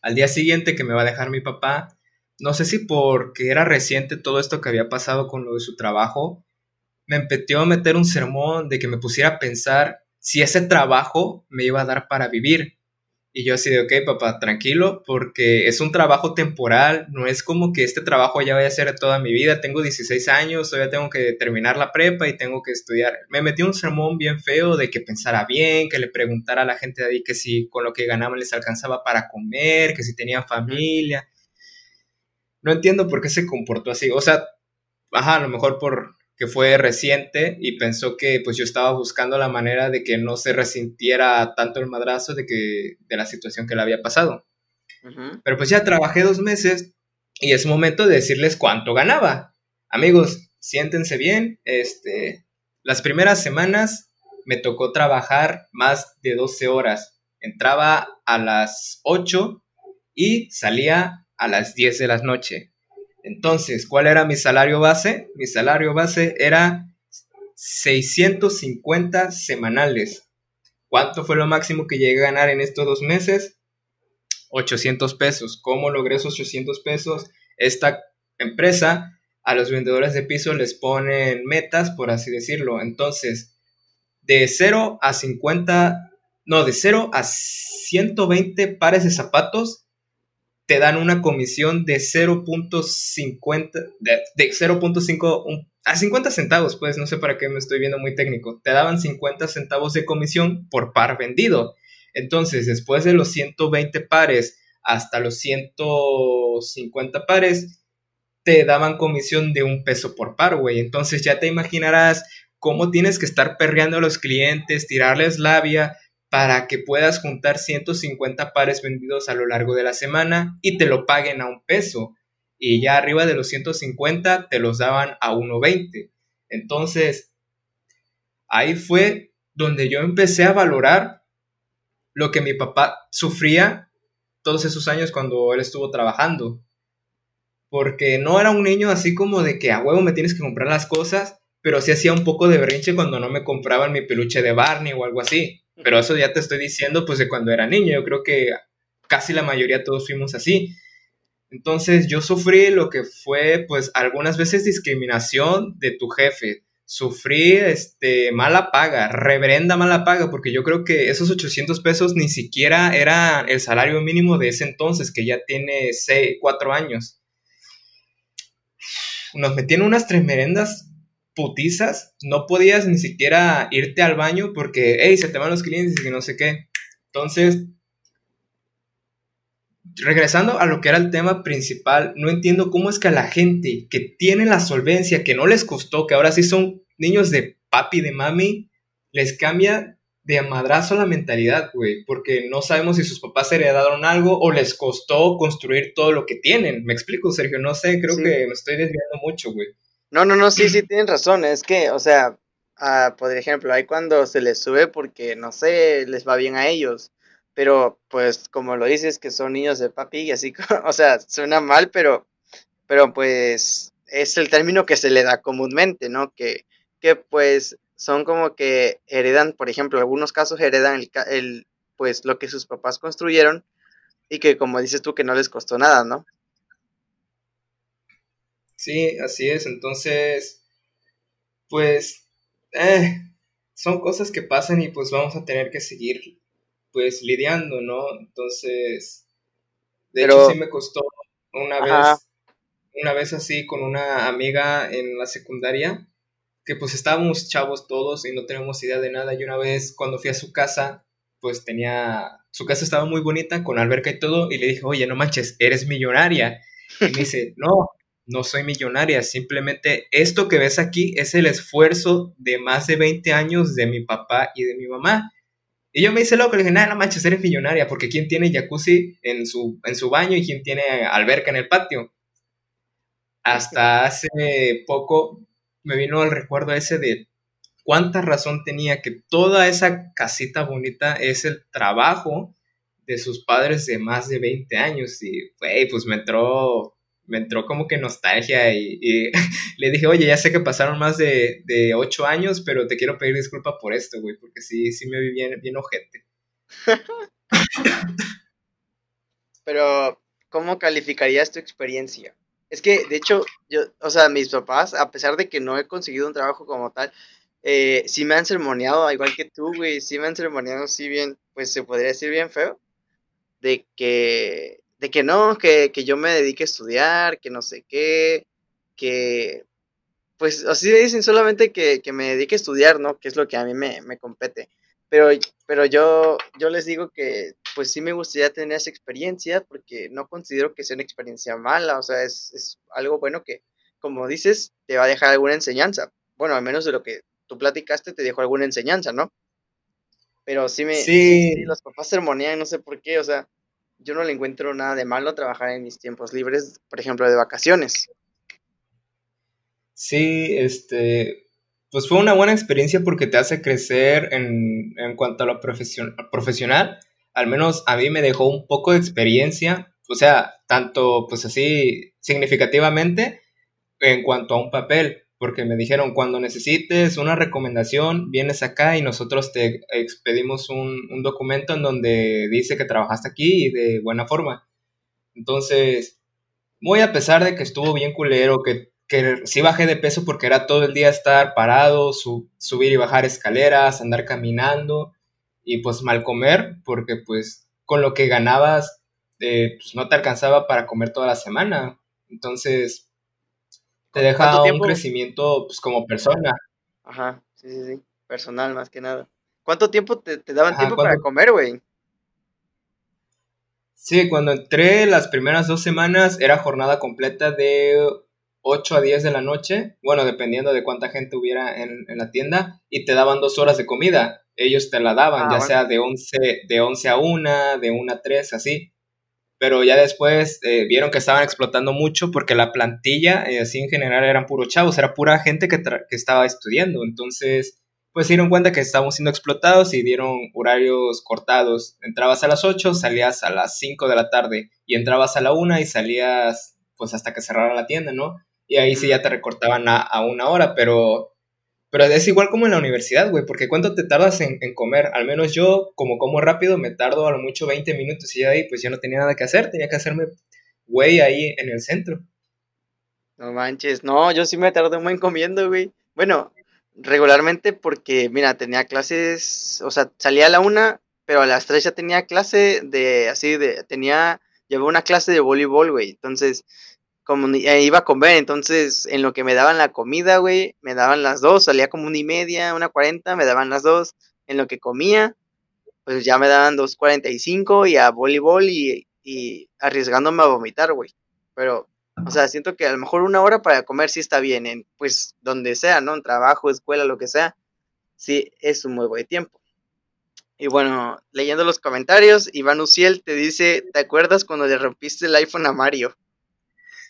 Al día siguiente que me va a dejar mi papá, no sé si porque era reciente todo esto que había pasado con lo de su trabajo, me empezó a meter un sermón de que me pusiera a pensar si ese trabajo me iba a dar para vivir. Y yo así de, ok, papá, tranquilo, porque es un trabajo temporal, no es como que este trabajo ya vaya a ser toda mi vida, tengo 16 años, todavía tengo que terminar la prepa y tengo que estudiar. Me metí un sermón bien feo de que pensara bien, que le preguntara a la gente de ahí que si con lo que ganaban les alcanzaba para comer, que si tenían familia. No entiendo por qué se comportó así, o sea, ajá, a lo mejor por que fue reciente y pensó que pues yo estaba buscando la manera de que no se resintiera tanto el madrazo de que de la situación que le había pasado. Pero pues ya trabajé dos meses y es momento de decirles cuánto ganaba. Amigos, siéntense bien, este, las primeras semanas me tocó trabajar más de 12 horas. Entraba a las 8 y salía a las 10 de la noche. Entonces, ¿cuál era mi salario base? Mi salario base era 650 semanales. ¿Cuánto fue lo máximo que llegué a ganar en estos dos meses? 800 pesos. ¿Cómo logré esos 800 pesos? Esta empresa a los vendedores de piso les ponen metas, por así decirlo. Entonces, de 0 a 50, no, de 0 a 120 pares de zapatos te dan una comisión de 0.50, de, 0.5 a 50 centavos, pues no sé para qué me estoy viendo muy técnico. Te daban 50 centavos de comisión por par vendido. Entonces, después de los 120 pares hasta los 150 pares, te daban comisión de un peso por par, güey. Entonces ya te imaginarás cómo tienes que estar perreando a los clientes, tirarles labia, para que puedas juntar 150 pares vendidos a lo largo de la semana y te lo paguen a un peso. Y ya arriba de los 150 te los daban a 1.20. Entonces, ahí fue donde yo empecé a valorar lo que mi papá sufría todos esos años cuando él estuvo trabajando. Porque no era un niño así como de que a huevo me tienes que comprar las cosas, pero sí hacía un poco de berrinche cuando no me compraban mi peluche de Barney o algo así. Pero eso ya te estoy diciendo pues de cuando era niño. Yo creo que casi la mayoría todos fuimos así. Entonces yo sufrí lo que fue pues algunas veces discriminación de tu jefe. Sufrí este, mala paga, reverenda mala paga, porque yo creo que esos 800 pesos ni siquiera era el salario mínimo de ese entonces, que ya tiene 6, 4 años. Nos metían unas tremerendas putizas, no podías ni siquiera irte al baño porque, hey, se te van los clientes y no sé qué. Entonces, regresando a lo que era el tema principal, no entiendo cómo es que a la gente que tiene la solvencia, que no les costó, que ahora sí son niños de papi, de mami, les cambia de madrazo la mentalidad, güey, porque no sabemos si sus papás heredaron algo o les costó construir todo lo que tienen. Me explico, Sergio, no sé, creo que me estoy desviando mucho, güey. No, no, no, sí, sí, tienen razón. Es que, o sea, ah, por ejemplo, hay cuando se les sube porque, no sé, les va bien a ellos. Pero, pues, como lo dices, que son niños de papi y así, o sea, suena mal, pero, pero pues, es el término que se le da comúnmente, ¿no? Que, que pues, son como que heredan, por ejemplo, en algunos casos heredan el, el, pues, lo que sus papás construyeron y que, como dices tú, que no les costó nada, ¿no? Sí, así es. Entonces, pues, eh, son cosas que pasan y pues vamos a tener que seguir, pues, lidiando, ¿no? Entonces, de hecho sí me costó una vez, una vez así con una amiga en la secundaria, que pues estábamos chavos todos y no tenemos idea de nada. Y una vez cuando fui a su casa, pues tenía, su casa estaba muy bonita, con alberca y todo, y le dije, oye, no manches, eres millonaria. Y me dice, no, no soy millonaria, simplemente esto que ves aquí es el esfuerzo de más de 20 años de mi papá y de mi mamá. Y yo me hice loco, le dije, no, no manches, eres millonaria, porque ¿quién tiene jacuzzi en su, en su baño y quién tiene alberca en el patio? Hasta hace poco me vino el recuerdo ese de cuánta razón tenía que toda esa casita bonita es el trabajo de sus padres de más de 20 años y, pues me entró me entró como que nostalgia y, le dije, oye, ya sé que pasaron más de, de, ocho años, pero te quiero pedir disculpa por esto, güey, porque sí, sí me vi bien, bien ojete. pero, ¿cómo calificarías tu experiencia? Es que, de hecho, yo, o sea, mis papás, a pesar de que no he conseguido un trabajo como tal, eh, sí me han sermoneado, igual que tú, güey, sí me han sermoneado, sí bien, pues se podría decir bien feo, de que de que no, que, yo me dedique a estudiar, que no sé qué, que pues así me dicen solamente que, me dedique a estudiar, ¿no? Que es lo que a mí me, compete. Pero, pero yo, yo les digo que pues sí me gustaría tener esa experiencia porque no considero que sea una experiencia mala, o sea, es, es algo bueno que, como dices, te va a dejar alguna enseñanza. bueno, al menos de lo que tú platicaste, te dejó alguna enseñanza, ¿no? Pero sí me... Sí. los papás sermonean, no sé por qué, o sea, yo no le encuentro nada de malo trabajar en mis tiempos libres, por ejemplo, de vacaciones. Sí, este, pues fue una buena experiencia porque te hace crecer en, en cuanto a lo profesional. Al menos a mí me dejó un poco de experiencia, o sea, tanto pues así significativamente en cuanto a un papel, porque me dijeron, cuando necesites una recomendación, vienes acá y nosotros te expedimos un, un documento en donde dice que trabajaste aquí y de buena forma. Entonces, muy a pesar de que estuvo bien culero, que, que sí bajé de peso porque era todo el día estar parado, subir y bajar escaleras, andar caminando y pues mal comer, porque pues con lo que ganabas eh, pues no te alcanzaba para comer toda la semana. Entonces, te deja un crecimiento pues, como persona. Ajá, sí, sí, sí, personal más que nada. ¿Cuánto tiempo te, daban tiempo para comer, güey? Sí, cuando entré las primeras dos semanas era jornada completa de 8 a 10 de la noche, bueno, dependiendo de cuánta gente hubiera en, la tienda, y te daban dos horas de comida. Ellos te la daban, ah, ya sea de 11, de 11 a 1, de 1 a 3, así pero ya después eh, vieron que estaban explotando mucho porque la plantilla, eh, así en general, eran puros chavos, era pura gente que, que estaba estudiando. Entonces, pues se dieron cuenta que estábamos siendo explotados y dieron horarios cortados. Entrabas a las 8, salías a las 5 de la tarde y entrabas a la 1 y salías pues hasta que cerrara la tienda, ¿no? Y ahí sí ya te recortaban a, a una hora, pero pero es igual como en la universidad, güey, porque ¿cuánto te tardas en, comer? Al menos yo, como como rápido, me tardo a lo mucho 20 minutos y ya ahí pues ya no tenía nada que hacer, tenía que hacerme güey ahí en el centro. No manches, no, yo sí me tardé un buen comiendo, güey. Bueno, regularmente porque, mira, tenía clases, o sea, salía a la una, pero a las tres ya tenía clase de, así, de, tenía, llevé una clase de voleibol, güey. Entonces, como eh, iba a comer, entonces en lo que me daban la comida, güey, me daban las dos, salía como una y media, una cuarenta, me daban las dos, en lo que comía, pues ya me daban dos cuarenta y cinco y a voleibol y, arriesgándome a vomitar, güey. Pero, o sea, siento que a lo mejor una hora para comer sí está bien, en pues donde sea, ¿no? En trabajo, escuela, lo que sea, sí es un muy buen tiempo. Y bueno, leyendo los comentarios, Iván Uciel te dice, ¿te acuerdas cuando le rompiste el iPhone a Mario?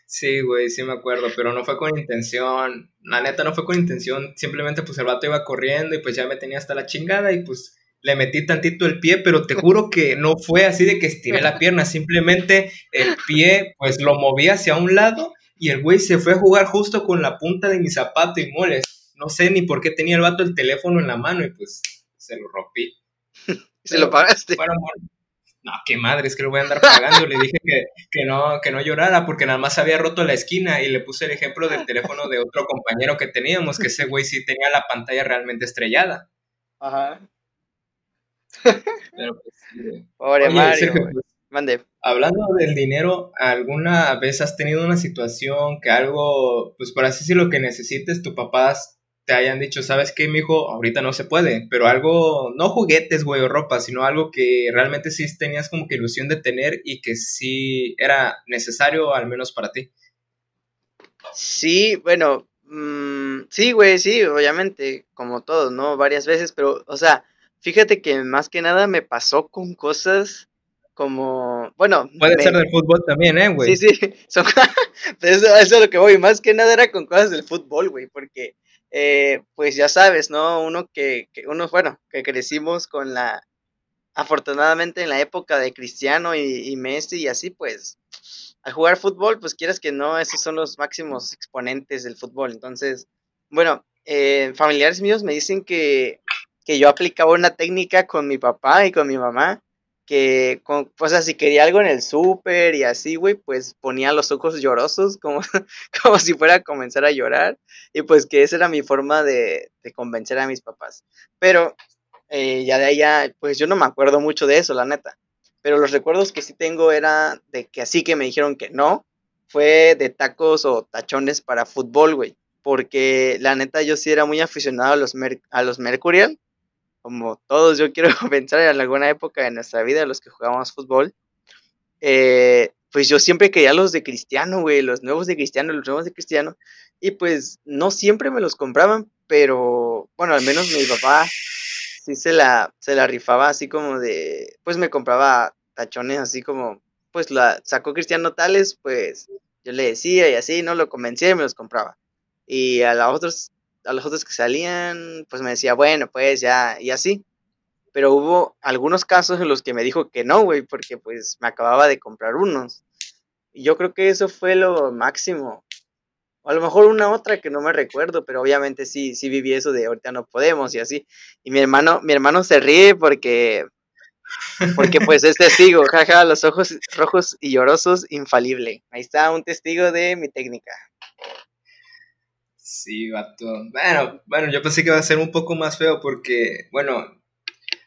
Sí, güey, sí me acuerdo, pero no fue con intención. La neta no fue con intención. Simplemente pues el vato iba corriendo y pues ya me tenía hasta la chingada y pues le metí tantito el pie, pero te juro que no fue así de que estiré la pierna, simplemente el pie pues lo moví hacia un lado y el güey se fue a jugar justo con la punta de mi zapato y moles. No sé ni por qué tenía el vato el teléfono en la mano y pues se lo rompí. ¿Se lo pagaste? No, qué madre, es que lo voy a andar pagando. le dije que, no, que no llorara porque nada más había roto la esquina y le puse el ejemplo del teléfono de otro compañero que teníamos, que ese güey sí tenía la pantalla realmente estrellada. Ajá. Pero pues, Pobre Mario, pues, Mande. Hablando del dinero, ¿alguna vez has tenido una situación que algo, pues por así decirlo, que necesites, tu papás te hayan dicho, ¿sabes qué, mijo? Ahorita no se puede, pero algo, no juguetes, güey, o ropa, sino algo que realmente sí tenías como que ilusión de tener y que sí era necesario, al menos para ti. Sí, bueno, mm, sí, güey, sí, obviamente, como todos, ¿no? Varias veces, pero, o sea, fíjate que más que nada me pasó con cosas como, bueno. Puede ser del fútbol también, ¿eh, güey? Sí, sí, eso, eso es lo que voy, más que nada era con cosas del fútbol, güey, porque eh, pues ya sabes, ¿no? Uno que, uno, bueno, que crecimos con la, afortunadamente en la época de Cristiano y, Messi y así, pues, al jugar fútbol, pues quieras que no, esos son los máximos exponentes del fútbol. Entonces, bueno, eh, familiares míos me dicen que, que yo aplicaba una técnica con mi papá y con mi mamá que, con, o sea, si quería algo en el súper y así, güey, pues ponía los ojos llorosos, como, como si fuera a comenzar a llorar, y pues que esa era mi forma de, de convencer a mis papás. Pero eh, ya de allá, pues yo no me acuerdo mucho de eso, la neta. Pero los recuerdos que sí tengo era de que así que me dijeron que no, fue de tacos o tachones para fútbol, güey. Porque la neta yo sí era muy aficionado a los, a los Mercurial como todos, yo quiero pensar en alguna época de nuestra vida, los que jugábamos fútbol, eh, pues yo siempre quería los de Cristiano, güey, los nuevos de Cristiano, los nuevos de Cristiano. Y pues no siempre me los compraban, pero bueno, al menos mi papá sí se la, se la rifaba así como de, pues me compraba tachones así como, pues la sacó Cristiano Tales, pues yo le decía y así, no lo convencía y me los compraba. Y a los otros, a los otros que salían, pues me decía, bueno, pues ya, y así. Pero hubo algunos casos en los que me dijo que no, güey, porque pues me acababa de comprar unos. Y yo creo que eso fue lo máximo. O a lo mejor una otra que no me recuerdo, pero obviamente sí, sí viví eso de ahorita no podemos y así. Y mi hermano, mi hermano se ríe porque, porque pues es testigo, jaja, los ojos rojos y llorosos, infalible. Ahí está un testigo de mi técnica. Sí, vato. Bueno, bueno, yo pensé que iba a ser un poco más feo porque, bueno,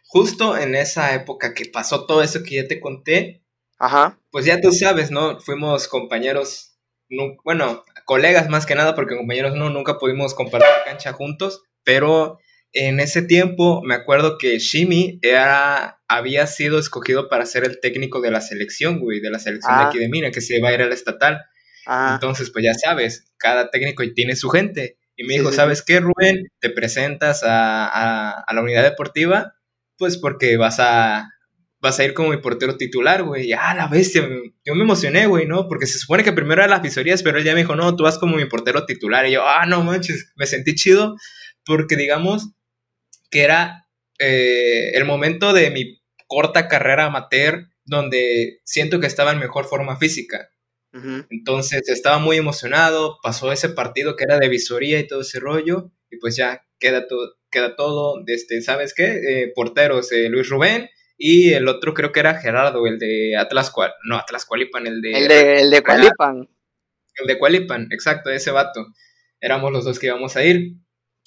justo en esa época que pasó todo eso que ya te conté, Ajá. pues ya tú sabes, ¿no? Fuimos compañeros, bueno, colegas más que nada, porque compañeros no, nunca pudimos compartir cancha juntos, pero en ese tiempo me acuerdo que Shimi era, había sido escogido para ser el técnico de la selección, güey, de la selección de Ah. aquí de Mina, que se va a ir al estatal. Ajá. Entonces, pues ya sabes, cada técnico tiene su gente. Y me dijo, sí, sí. ¿sabes qué, Rubén? Te presentas a, a- a la unidad deportiva, pues porque vas a, vas a ir como mi portero titular, güey. Y, ah, la bestia, yo me emocioné, güey, ¿no? Porque se supone que primero eran las visorías, pero él ya me dijo, no, tú vas como mi portero titular. Y yo, ah, no manches, me sentí chido, porque digamos que era eh, el momento de mi corta carrera amateur donde siento que estaba en mejor forma física. Entonces estaba muy emocionado, pasó ese partido que era de visoría y todo ese rollo, y pues ya queda, todo queda todo, este, ¿sabes qué? Eh, porteros, eh, Luis Rubén, y el otro creo que era Gerardo, el de Atlas Cual, no, Atlas Cualipan, el de, El de, el de Cualipan. el de Cualipan, exacto, ese vato. Éramos los dos que íbamos a ir,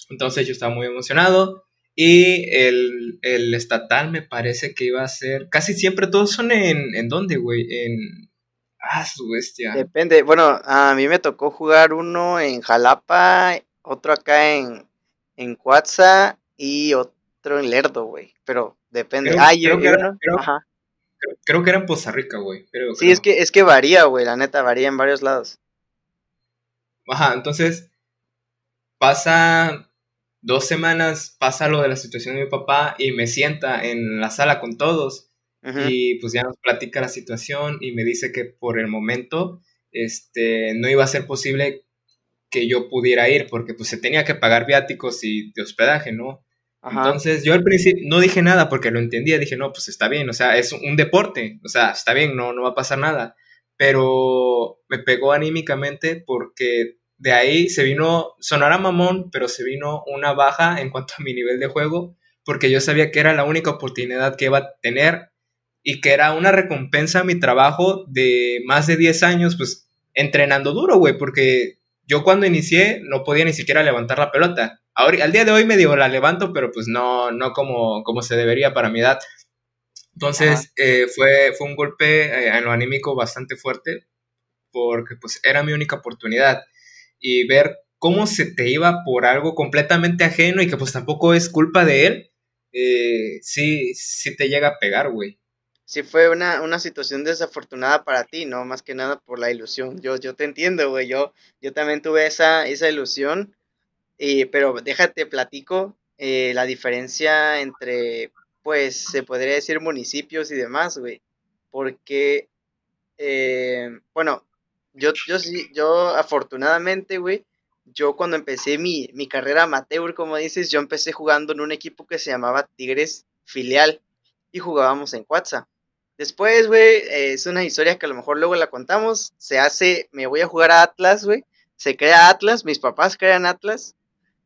entonces yo estaba muy emocionado, y el, el estatal me parece que iba a ser, casi siempre todos son en, ¿en dónde, güey? En... Ah, su bestia. Depende. Bueno, a mí me tocó jugar uno en Jalapa, otro acá en, en Cuatza y otro en Lerdo, güey. Pero depende. Creo- ah, creo y que era- uno- creo- Ajá. Creo, que era en Poza Rica, güey. Sí, es que, es que varía, güey. La neta, varía en varios lados. Ajá, entonces pasa dos semanas, pasa lo de la situación de mi papá y me sienta en la sala con todos Y pues ya nos platica la situación y me dice que por el momento este, no iba a ser posible que yo pudiera ir porque pues se tenía que pagar viáticos y de hospedaje, ¿no? Ajá. Entonces yo al principio no dije nada porque lo entendía, dije, no, pues está bien, o sea, es un deporte, o sea, está bien, no, no va a pasar nada, pero me pegó anímicamente porque de ahí se vino, sonará mamón, pero se vino una baja en cuanto a mi nivel de juego, porque yo sabía que era la única oportunidad que iba a tener y que era una recompensa a mi trabajo de más de 10 años, pues entrenando duro, güey, porque yo cuando inicié no podía ni siquiera levantar la pelota. Ahora, al día de hoy me digo, la levanto, pero pues no, no como, como se debería para mi edad. Entonces eh, fue, fue un golpe eh, en lo anímico bastante fuerte porque pues era mi única oportunidad y ver cómo se te iba por algo completamente ajeno y que pues tampoco es culpa de él, eh, sí, sí te llega a pegar, güey. Sí fue una, una situación desafortunada para ti, ¿no? Más que nada por la ilusión. Yo, yo te entiendo, güey. Yo, yo también tuve esa, esa ilusión. Y, pero déjate platico eh, la diferencia entre, pues, se podría decir municipios y demás, güey. Porque, eh, bueno, yo, yo sí, yo afortunadamente, güey, yo cuando empecé mi, mi carrera amateur, como dices, yo empecé jugando en un equipo que se llamaba Tigres Filial y jugábamos en Cuatza. Después, güey, eh, es una historia que a lo mejor luego la contamos. Se hace, me voy a jugar a Atlas, güey. Se crea Atlas, mis papás crean Atlas.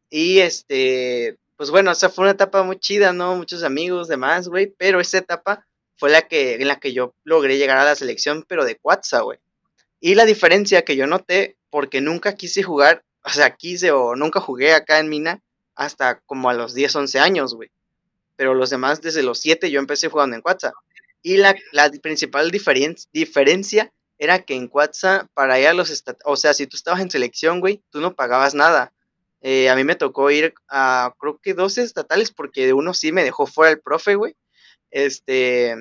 Y este, pues bueno, esa fue una etapa muy chida, ¿no? Muchos amigos, demás, güey. Pero esa etapa fue la que, en la que yo logré llegar a la selección, pero de Cuatza, güey. Y la diferencia que yo noté, porque nunca quise jugar, o sea, quise o nunca jugué acá en Mina hasta como a los 10, 11 años, güey. Pero los demás, desde los 7, yo empecé jugando en Cuatza. Y la, la principal diferen diferencia era que en Cuatza, para ir a los o sea, si tú estabas en selección, güey, tú no pagabas nada. Eh, a mí me tocó ir a, creo que dos estatales, porque de uno sí me dejó fuera el profe, güey. Este,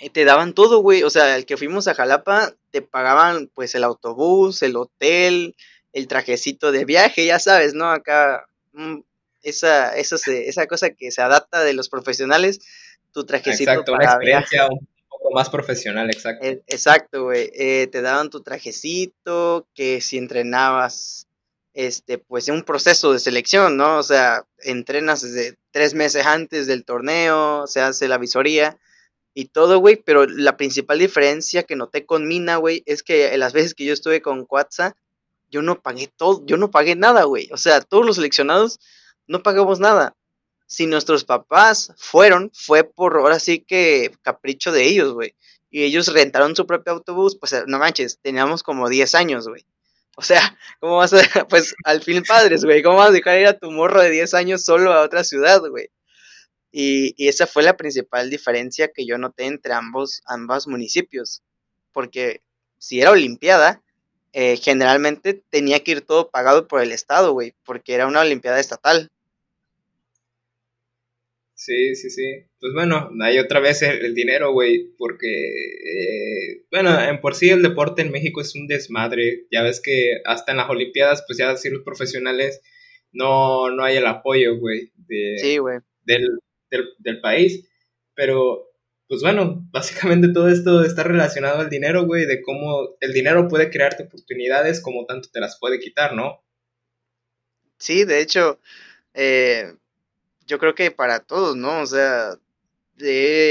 y te daban todo, güey. O sea, el que fuimos a Jalapa, te pagaban pues el autobús, el hotel, el trajecito de viaje, ya sabes, ¿no? Acá, mm, esa, esa, esa cosa que se adapta de los profesionales, tu trajecito. Exacto, una experiencia un poco más profesional, exacto. Eh, exacto, güey. Eh, te daban tu trajecito, que si entrenabas, este, pues en un proceso de selección, ¿no? O sea, entrenas desde tres meses antes del torneo, se hace la visoría y todo, güey, pero la principal diferencia que noté con Mina, güey, es que las veces que yo estuve con Quatsa, yo no pagué todo, yo no pagué nada, güey. O sea, todos los seleccionados no pagamos nada si nuestros papás fueron, fue por ahora sí que capricho de ellos, güey. Y ellos rentaron su propio autobús, pues no manches, teníamos como 10 años, güey. O sea, ¿cómo vas a, pues al fin padres, güey? ¿Cómo vas a dejar ir a tu morro de 10 años solo a otra ciudad, güey? Y, y, esa fue la principal diferencia que yo noté entre ambos, ambos municipios. Porque si era Olimpiada, eh, generalmente tenía que ir todo pagado por el Estado, güey, porque era una Olimpiada estatal. Sí, sí, sí. Pues bueno, hay otra vez el, dinero, güey, porque, eh, bueno, en por sí el deporte en México es un desmadre. Ya ves que hasta en las Olimpiadas, pues ya decir los profesionales, no, no hay el apoyo, güey, sí, güey. Del, del, del país. Pero, pues bueno, básicamente todo esto está relacionado al dinero, güey, de cómo el dinero puede crearte oportunidades como tanto te las puede quitar, ¿no? Sí, de hecho, eh, yo creo que para todos, ¿no? O sea,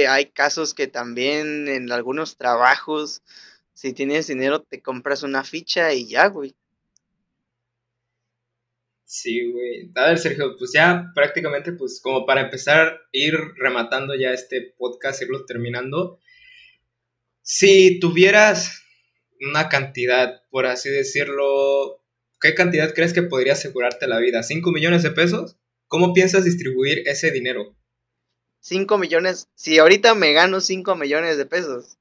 hay casos que también en algunos trabajos, si tienes dinero, te compras una ficha y ya, güey. Sí, güey. A ver, Sergio, pues ya prácticamente, pues como para empezar, ir rematando ya este podcast, irlo terminando. Si tuvieras una cantidad, por así decirlo, ¿qué cantidad crees que podría asegurarte la vida? ¿5 millones de pesos? ¿Cómo piensas distribuir ese dinero? 5 millones, si ahorita me gano 5 millones de pesos.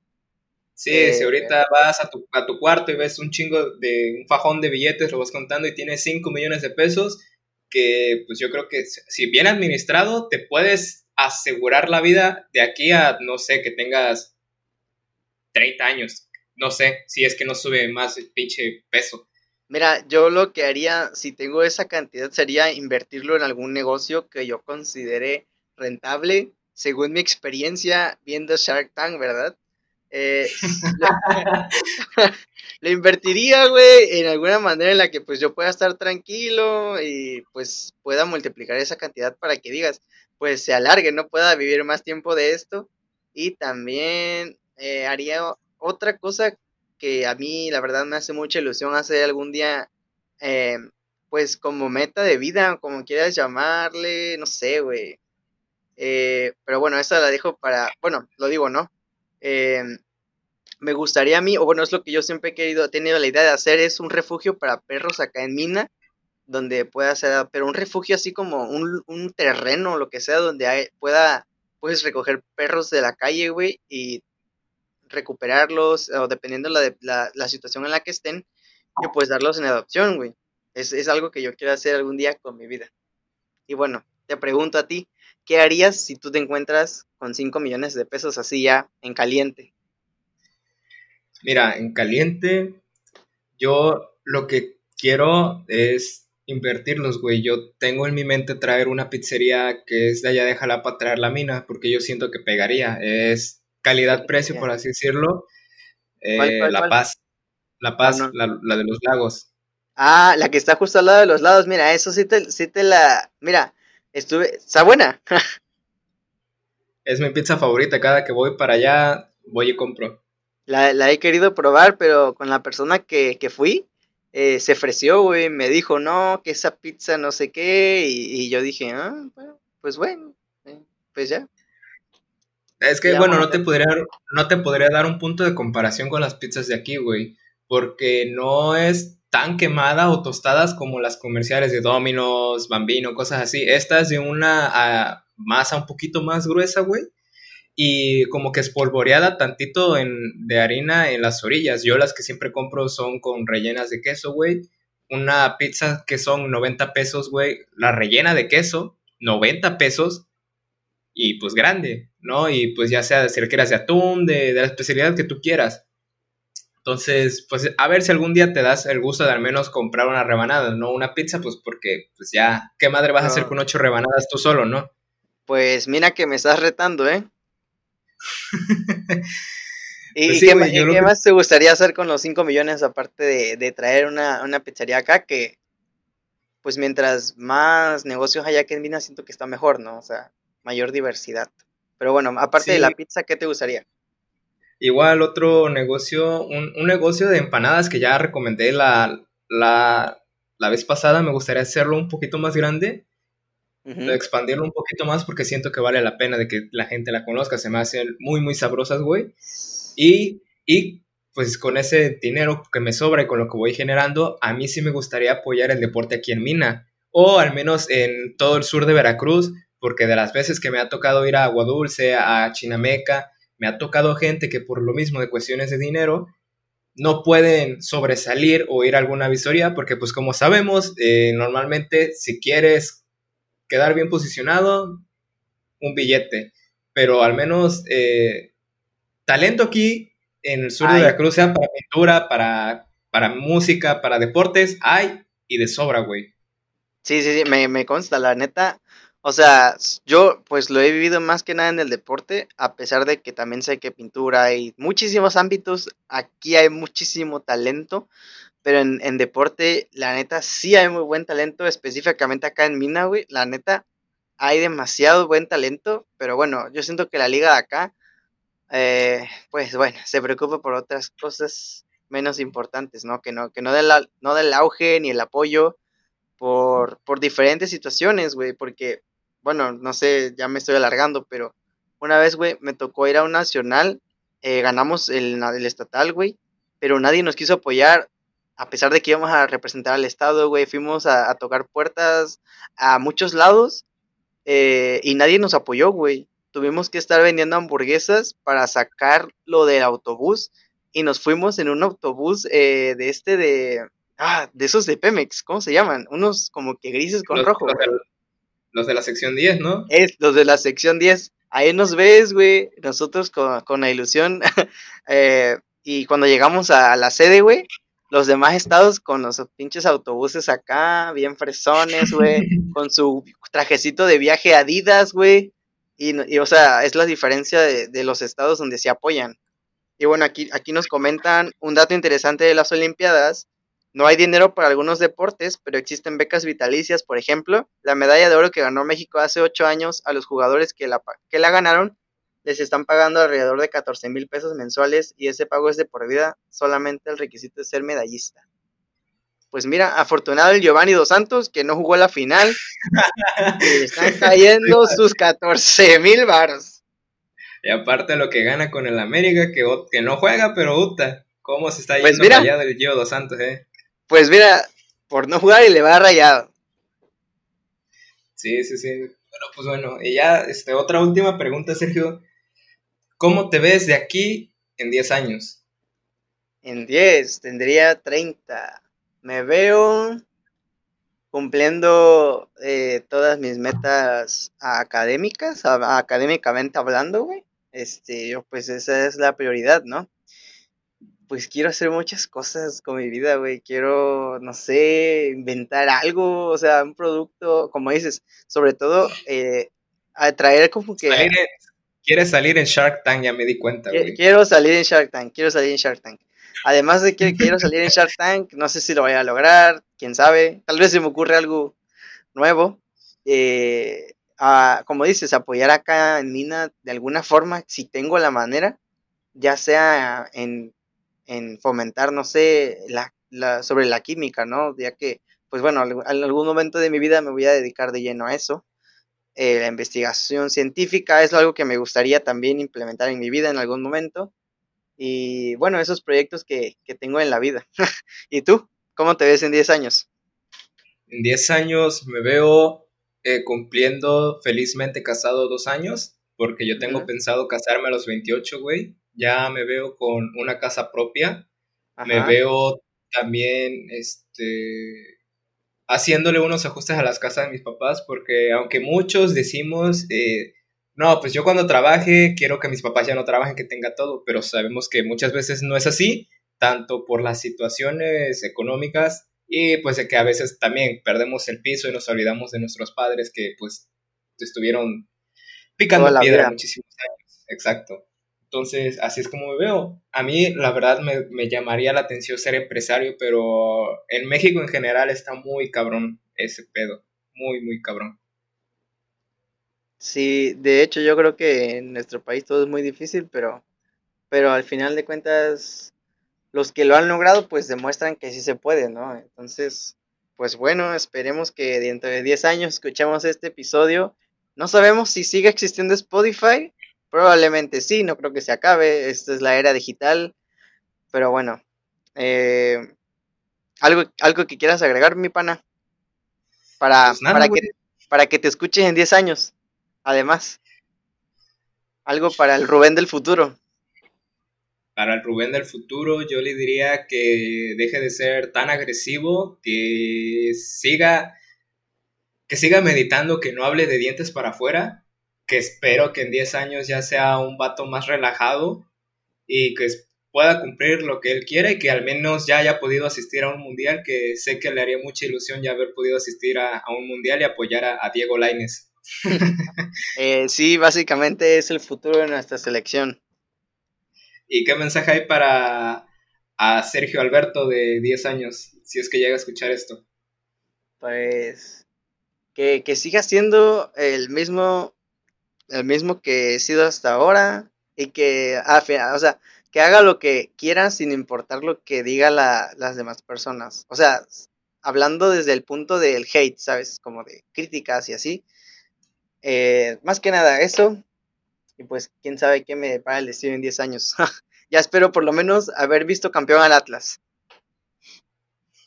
Sí, si eh, ahorita vas a tu, a tu cuarto y ves un chingo de un fajón de billetes, lo vas contando y tienes 5 millones de pesos, que pues yo creo que si bien administrado, te puedes asegurar la vida de aquí a, no sé, que tengas 30 años. No sé, si es que no sube más el pinche peso. Mira, yo lo que haría si tengo esa cantidad sería invertirlo en algún negocio que yo considere rentable, según mi experiencia viendo Shark Tank, ¿verdad? Eh, lo invertiría, güey, en alguna manera en la que pues yo pueda estar tranquilo y pues pueda multiplicar esa cantidad para que digas, pues se alargue, no pueda vivir más tiempo de esto. Y también eh, haría otra cosa que a mí la verdad me hace mucha ilusión hacer algún día, eh, pues como meta de vida, como quieras llamarle, no sé, güey. Eh, pero bueno, esa la dejo para, bueno, lo digo, ¿no? Eh, me gustaría a mí, o bueno, es lo que yo siempre he querido, he tenido la idea de hacer, es un refugio para perros acá en Mina, donde pueda ser, pero un refugio así como un, un terreno, lo que sea, donde hay, pueda, puedes recoger perros de la calle, güey, y recuperarlos o dependiendo la, la, la situación en la que estén, que pues darlos en adopción, güey. Es, es algo que yo quiero hacer algún día con mi vida. Y bueno, te pregunto a ti, ¿qué harías si tú te encuentras con 5 millones de pesos así ya en caliente? Mira, en caliente, yo lo que quiero es invertirlos, güey. Yo tengo en mi mente traer una pizzería que es de allá de Jalapa, traer la mina, porque yo siento que pegaría. Es calidad-precio, por así decirlo. Eh, la Paz. La Paz, La, de los lagos. Ah, la que está justo al lado de los lados. Mira, eso sí te, sí te la. Mira, estuve. Está buena. es mi pizza favorita. Cada que voy para allá, voy y compro. La, he querido probar, pero con la persona que, fui, eh, se ofreció, güey. Me dijo, no, que esa pizza no sé qué. Y, yo dije, ah, pues bueno, eh, pues ya. Es que, bueno, no te, podría, no te podría dar un punto de comparación con las pizzas de aquí, güey. Porque no es tan quemada o tostadas como las comerciales de Domino's, Bambino, cosas así. Esta es de una ah, masa un poquito más gruesa, güey. Y como que espolvoreada tantito en, de harina en las orillas. Yo las que siempre compro son con rellenas de queso, güey. Una pizza que son 90 pesos, güey. La rellena de queso, 90 pesos y pues grande, ¿no? Y pues ya sea si quieras de atún, de, de, la especialidad que tú quieras. Entonces, pues a ver si algún día te das el gusto de al menos comprar una rebanada, no una pizza, pues porque pues ya, ¿qué madre vas a hacer con ocho rebanadas tú solo, no? Pues mira que me estás retando, ¿eh? ¿Y, pues qué, más te gustaría hacer con los 5 millones aparte de, traer una, una, pizzería acá? Que, pues mientras más negocios haya que en Mina, siento que está mejor, ¿no? O sea, mayor diversidad. Pero bueno, aparte de la pizza, ¿qué te gustaría? Igual otro negocio, un, negocio de empanadas que ya recomendé la, la, la, vez pasada, me gustaría hacerlo un poquito más grande, expandirlo un poquito más porque siento que vale la pena de que la gente la conozca, se me hacen muy, muy sabrosas, güey. Y, y pues con ese dinero que me sobra y con lo que voy generando, a mí sí me gustaría apoyar el deporte aquí en Mina, o al menos en todo el sur de Veracruz, porque de las veces que me ha tocado ir a Agua Dulce, a Chinameca, me ha tocado gente que por lo mismo de cuestiones de dinero no pueden sobresalir o ir a alguna visoría, porque pues como sabemos, eh, normalmente si quieres quedar bien posicionado, un billete, pero al menos eh, talento aquí en el sur de Veracruz, sea para pintura, para, para música, para deportes, hay y de sobra, güey. Sí, sí, sí, me, me consta, la neta. O sea, yo pues lo he vivido más que nada en el deporte, a pesar de que también sé que pintura hay muchísimos ámbitos, aquí hay muchísimo talento, pero en, en deporte, la neta, sí hay muy buen talento, específicamente acá en Mina, güey, la neta, hay demasiado buen talento, pero bueno, yo siento que la liga de acá eh, pues bueno, se preocupa por otras cosas menos importantes, ¿no? Que no, que no del, no auge ni el apoyo por, por diferentes situaciones, güey, porque, bueno, no sé, ya me estoy alargando, pero una vez, güey, me tocó ir a un nacional, eh, ganamos el, el estatal, güey, pero nadie nos quiso apoyar, a pesar de que íbamos a representar al Estado, güey, fuimos a, tocar puertas a muchos lados eh, y nadie nos apoyó, güey tuvimos que estar vendiendo hamburguesas para sacar lo del autobús y nos fuimos en un autobús eh, de este de... Ah, de esos de Pemex, ¿cómo se llaman? Unos como que grises con rojo. Los de, la sección 10, ¿no? Es, los de la sección 10. Ahí nos ves, güey, nosotros con, con la ilusión. eh, y cuando llegamos a la sede, güey, los demás estados con los pinches autobuses acá, bien fresones, güey, con su trajecito de viaje Adidas, güey, y, o sea, es la diferencia de, los estados donde se apoyan. Y bueno, aquí, aquí nos comentan un dato interesante de las Olimpiadas. No hay dinero para algunos deportes, pero existen becas vitalicias. Por ejemplo, la medalla de oro que ganó México hace ocho años a los jugadores que la, que la ganaron les están pagando alrededor de 14 mil pesos mensuales y ese pago es de por vida. Solamente el requisito es ser medallista pues mira, afortunado el Giovanni Dos Santos, que no jugó la final. y están cayendo sus 14 mil baros. Y aparte lo que gana con el América, que, que no juega, pero gusta. ¿Cómo se está pues yendo rayado el Gio Dos Santos, eh? Pues mira, por no jugar y le va rayado. Sí, sí, sí. Bueno, pues bueno, y ya, este, otra última pregunta, Sergio. ¿Cómo te ves de aquí en 10 años? En 10, tendría 30 me veo cumpliendo eh, todas mis metas académicas, académicamente hablando, güey. Este, yo, pues esa es la prioridad, ¿no? Pues quiero hacer muchas cosas con mi vida, güey. Quiero, no sé, inventar algo, o sea, un producto, como dices, sobre todo, eh, atraer como que... Quieres salir en Shark Tank, ya me di cuenta, güey. Quiero salir en Shark Tank, quiero salir en Shark Tank. Además de que quiero salir en Shark Tank, no sé si lo voy a lograr, quién sabe. Tal vez se me ocurre algo nuevo. Eh, como dices, apoyar acá en Mina de alguna forma, si tengo la manera, ya sea en, fomentar, no sé, la, sobre la química, ¿no? Ya que, pues bueno, en algún momento de mi vida me voy a dedicar de lleno a eso. Eh, la investigación científica es algo que me gustaría también implementar en mi vida en algún momento. Y bueno, esos proyectos que, tengo en la vida. ¿Y tú? ¿Cómo te ves en 10 años? En 10 años me veo eh, cumpliendo felizmente casado dos años, porque yo tengo pensado casarme a los 28, güey. Ya me veo con una casa propia. Me veo también, este, haciéndole unos ajustes a las casas de mis papás, porque aunque muchos decimos, eh, no, pues yo cuando trabaje quiero que mis papás ya no trabajen, que tenga todo, pero sabemos que muchas veces no es así tanto por las situaciones económicas y pues de que a veces también perdemos el piso y nos olvidamos de nuestros padres que pues estuvieron picando la piedra muchísimos años. Exacto. Entonces, así es como me veo. A mí, la verdad, me, me, llamaría la atención ser empresario, pero en México en general está muy cabrón ese pedo. Muy, muy cabrón. Sí, de hecho yo creo que en nuestro país todo es muy difícil, pero, pero al final de cuentas los que lo han logrado pues demuestran que sí se puede, ¿no? Entonces, pues bueno, esperemos que dentro de 10 años escuchemos este episodio. No sabemos si sigue existiendo Spotify, probablemente sí, no creo que se acabe, esta es la era digital, pero bueno, eh, ¿algo, algo que quieras agregar, mi pana, para, pues para, que, para que te escuchen en 10 años, además, algo para el Rubén del futuro. Para el Rubén del futuro, yo le diría que deje de ser tan agresivo, que siga, que siga meditando, que no hable de dientes para afuera, que espero que en 10 años ya sea un vato más relajado y que pueda cumplir lo que él quiera y que al menos ya haya podido asistir a un mundial, que sé que le haría mucha ilusión ya haber podido asistir a, un mundial y apoyar a, Diego Laines. Eh, sí, básicamente es el futuro de nuestra selección. ¿Y qué mensaje hay para a Sergio Alberto de 10 años, si es que llega a escuchar esto? Pues que, siga siendo el mismo, el mismo que he sido hasta ahora y que, o sea, que haga lo que quiera sin importar lo que diga las demás personas. O sea, hablando desde el punto del hate, ¿sabes? Como de críticas y así. Eh, más que nada eso, y pues quién sabe qué me depara el destino en 10 años. ya espero por lo menos haber visto campeón al Atlas.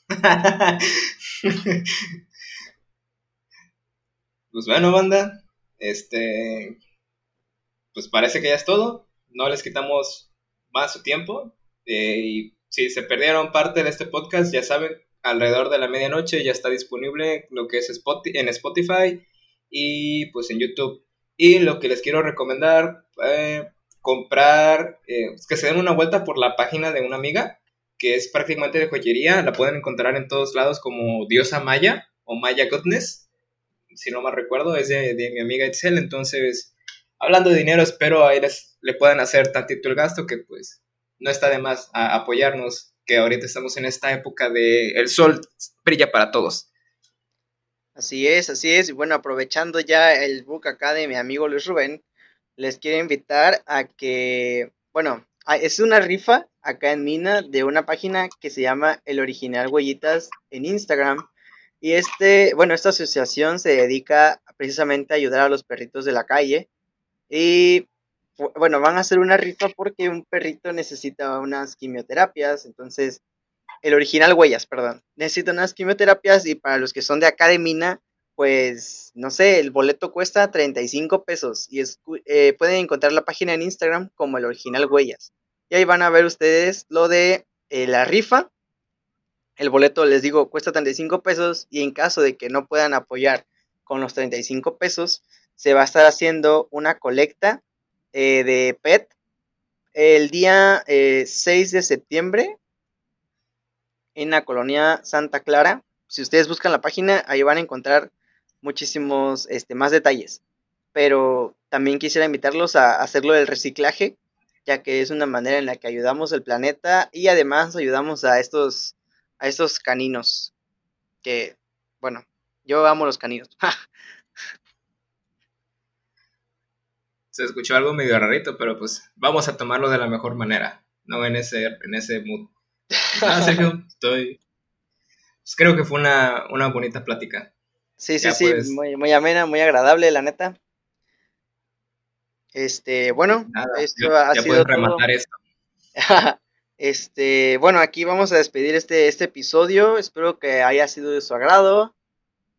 pues bueno, banda, este, pues parece que ya es todo. No les quitamos más su tiempo. Eh, y si se perdieron parte de este podcast, ya saben, alrededor de la medianoche ya está disponible lo que es en Spotify y pues en YouTube. Y lo que les quiero recomendar, eh, comprar, eh, que se den una vuelta por la página de una amiga, que es prácticamente de joyería, la pueden encontrar en todos lados como Diosa Maya o Maya Goodness, si no mal recuerdo, es de, mi amiga Excel, entonces, hablando de dinero, espero a les, le puedan hacer tantito el gasto, que pues no está de más apoyarnos, que ahorita estamos en esta época de el sol brilla para todos. Así es, así es. Y bueno, aprovechando ya el book acá de mi amigo Luis Rubén, les quiero invitar a que, bueno, es una rifa acá en Mina de una página que se llama El Original Huellitas en Instagram. Y este, bueno, esta asociación se dedica precisamente a ayudar a los perritos de la calle. Y bueno, van a hacer una rifa porque un perrito necesita unas quimioterapias. Entonces, el original Huellas, perdón. Necesito unas quimioterapias y para los que son de acá de Mina, pues no sé, el boleto cuesta 35 pesos y eh, pueden encontrar la página en Instagram como el original Huellas. Y ahí van a ver ustedes lo de eh, la rifa. El boleto, les digo, cuesta 35 pesos y en caso de que no puedan apoyar con los 35 pesos, se va a estar haciendo una colecta eh, de PET el día 6 de septiembre en la colonia Santa Clara. Si ustedes buscan la página, ahí van a encontrar muchísimos este, más detalles. Pero también quisiera invitarlos a hacerlo del reciclaje, ya que es una manera en la que ayudamos al planeta y además ayudamos a estos, a estos caninos. Que, bueno, yo amo los caninos. Se escuchó algo medio rarito, pero pues vamos a tomarlo de la mejor manera, no en ese, en ese mood. Ah, Sergio, estoy. Pues creo que fue una, bonita plática. Sí, sí, sí, muy, muy amena, muy agradable, la neta. Este, bueno, esto ha ya sido rematar esto. este, bueno, aquí vamos a despedir este, este episodio. Espero que haya sido de su agrado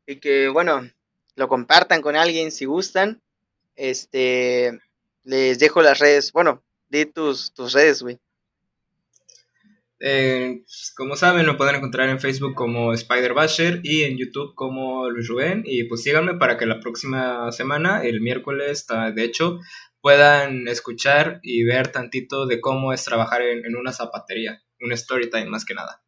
y que, bueno, lo compartan con alguien si gustan. Este, les dejo las redes. Bueno, di tus, tus redes, güey. Eh, como saben, lo pueden encontrar en Facebook como Spider Basher y en YouTube como Luis Rubén. Y pues síganme para que la próxima semana, el miércoles, de hecho, puedan escuchar y ver tantito de cómo es trabajar en, una zapatería. un story time más que nada.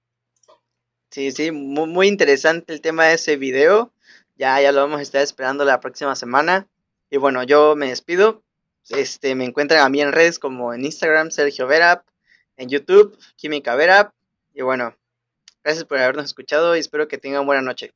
Sí, sí, muy, muy interesante el tema de ese video. Ya, ya lo vamos a estar esperando la próxima semana. Y bueno, yo me despido. Este, me encuentran a mí en redes como en Instagram, Sergio Verap, en YouTube, Química Verap. Y bueno, gracias por habernos escuchado y espero que tengan buena noche.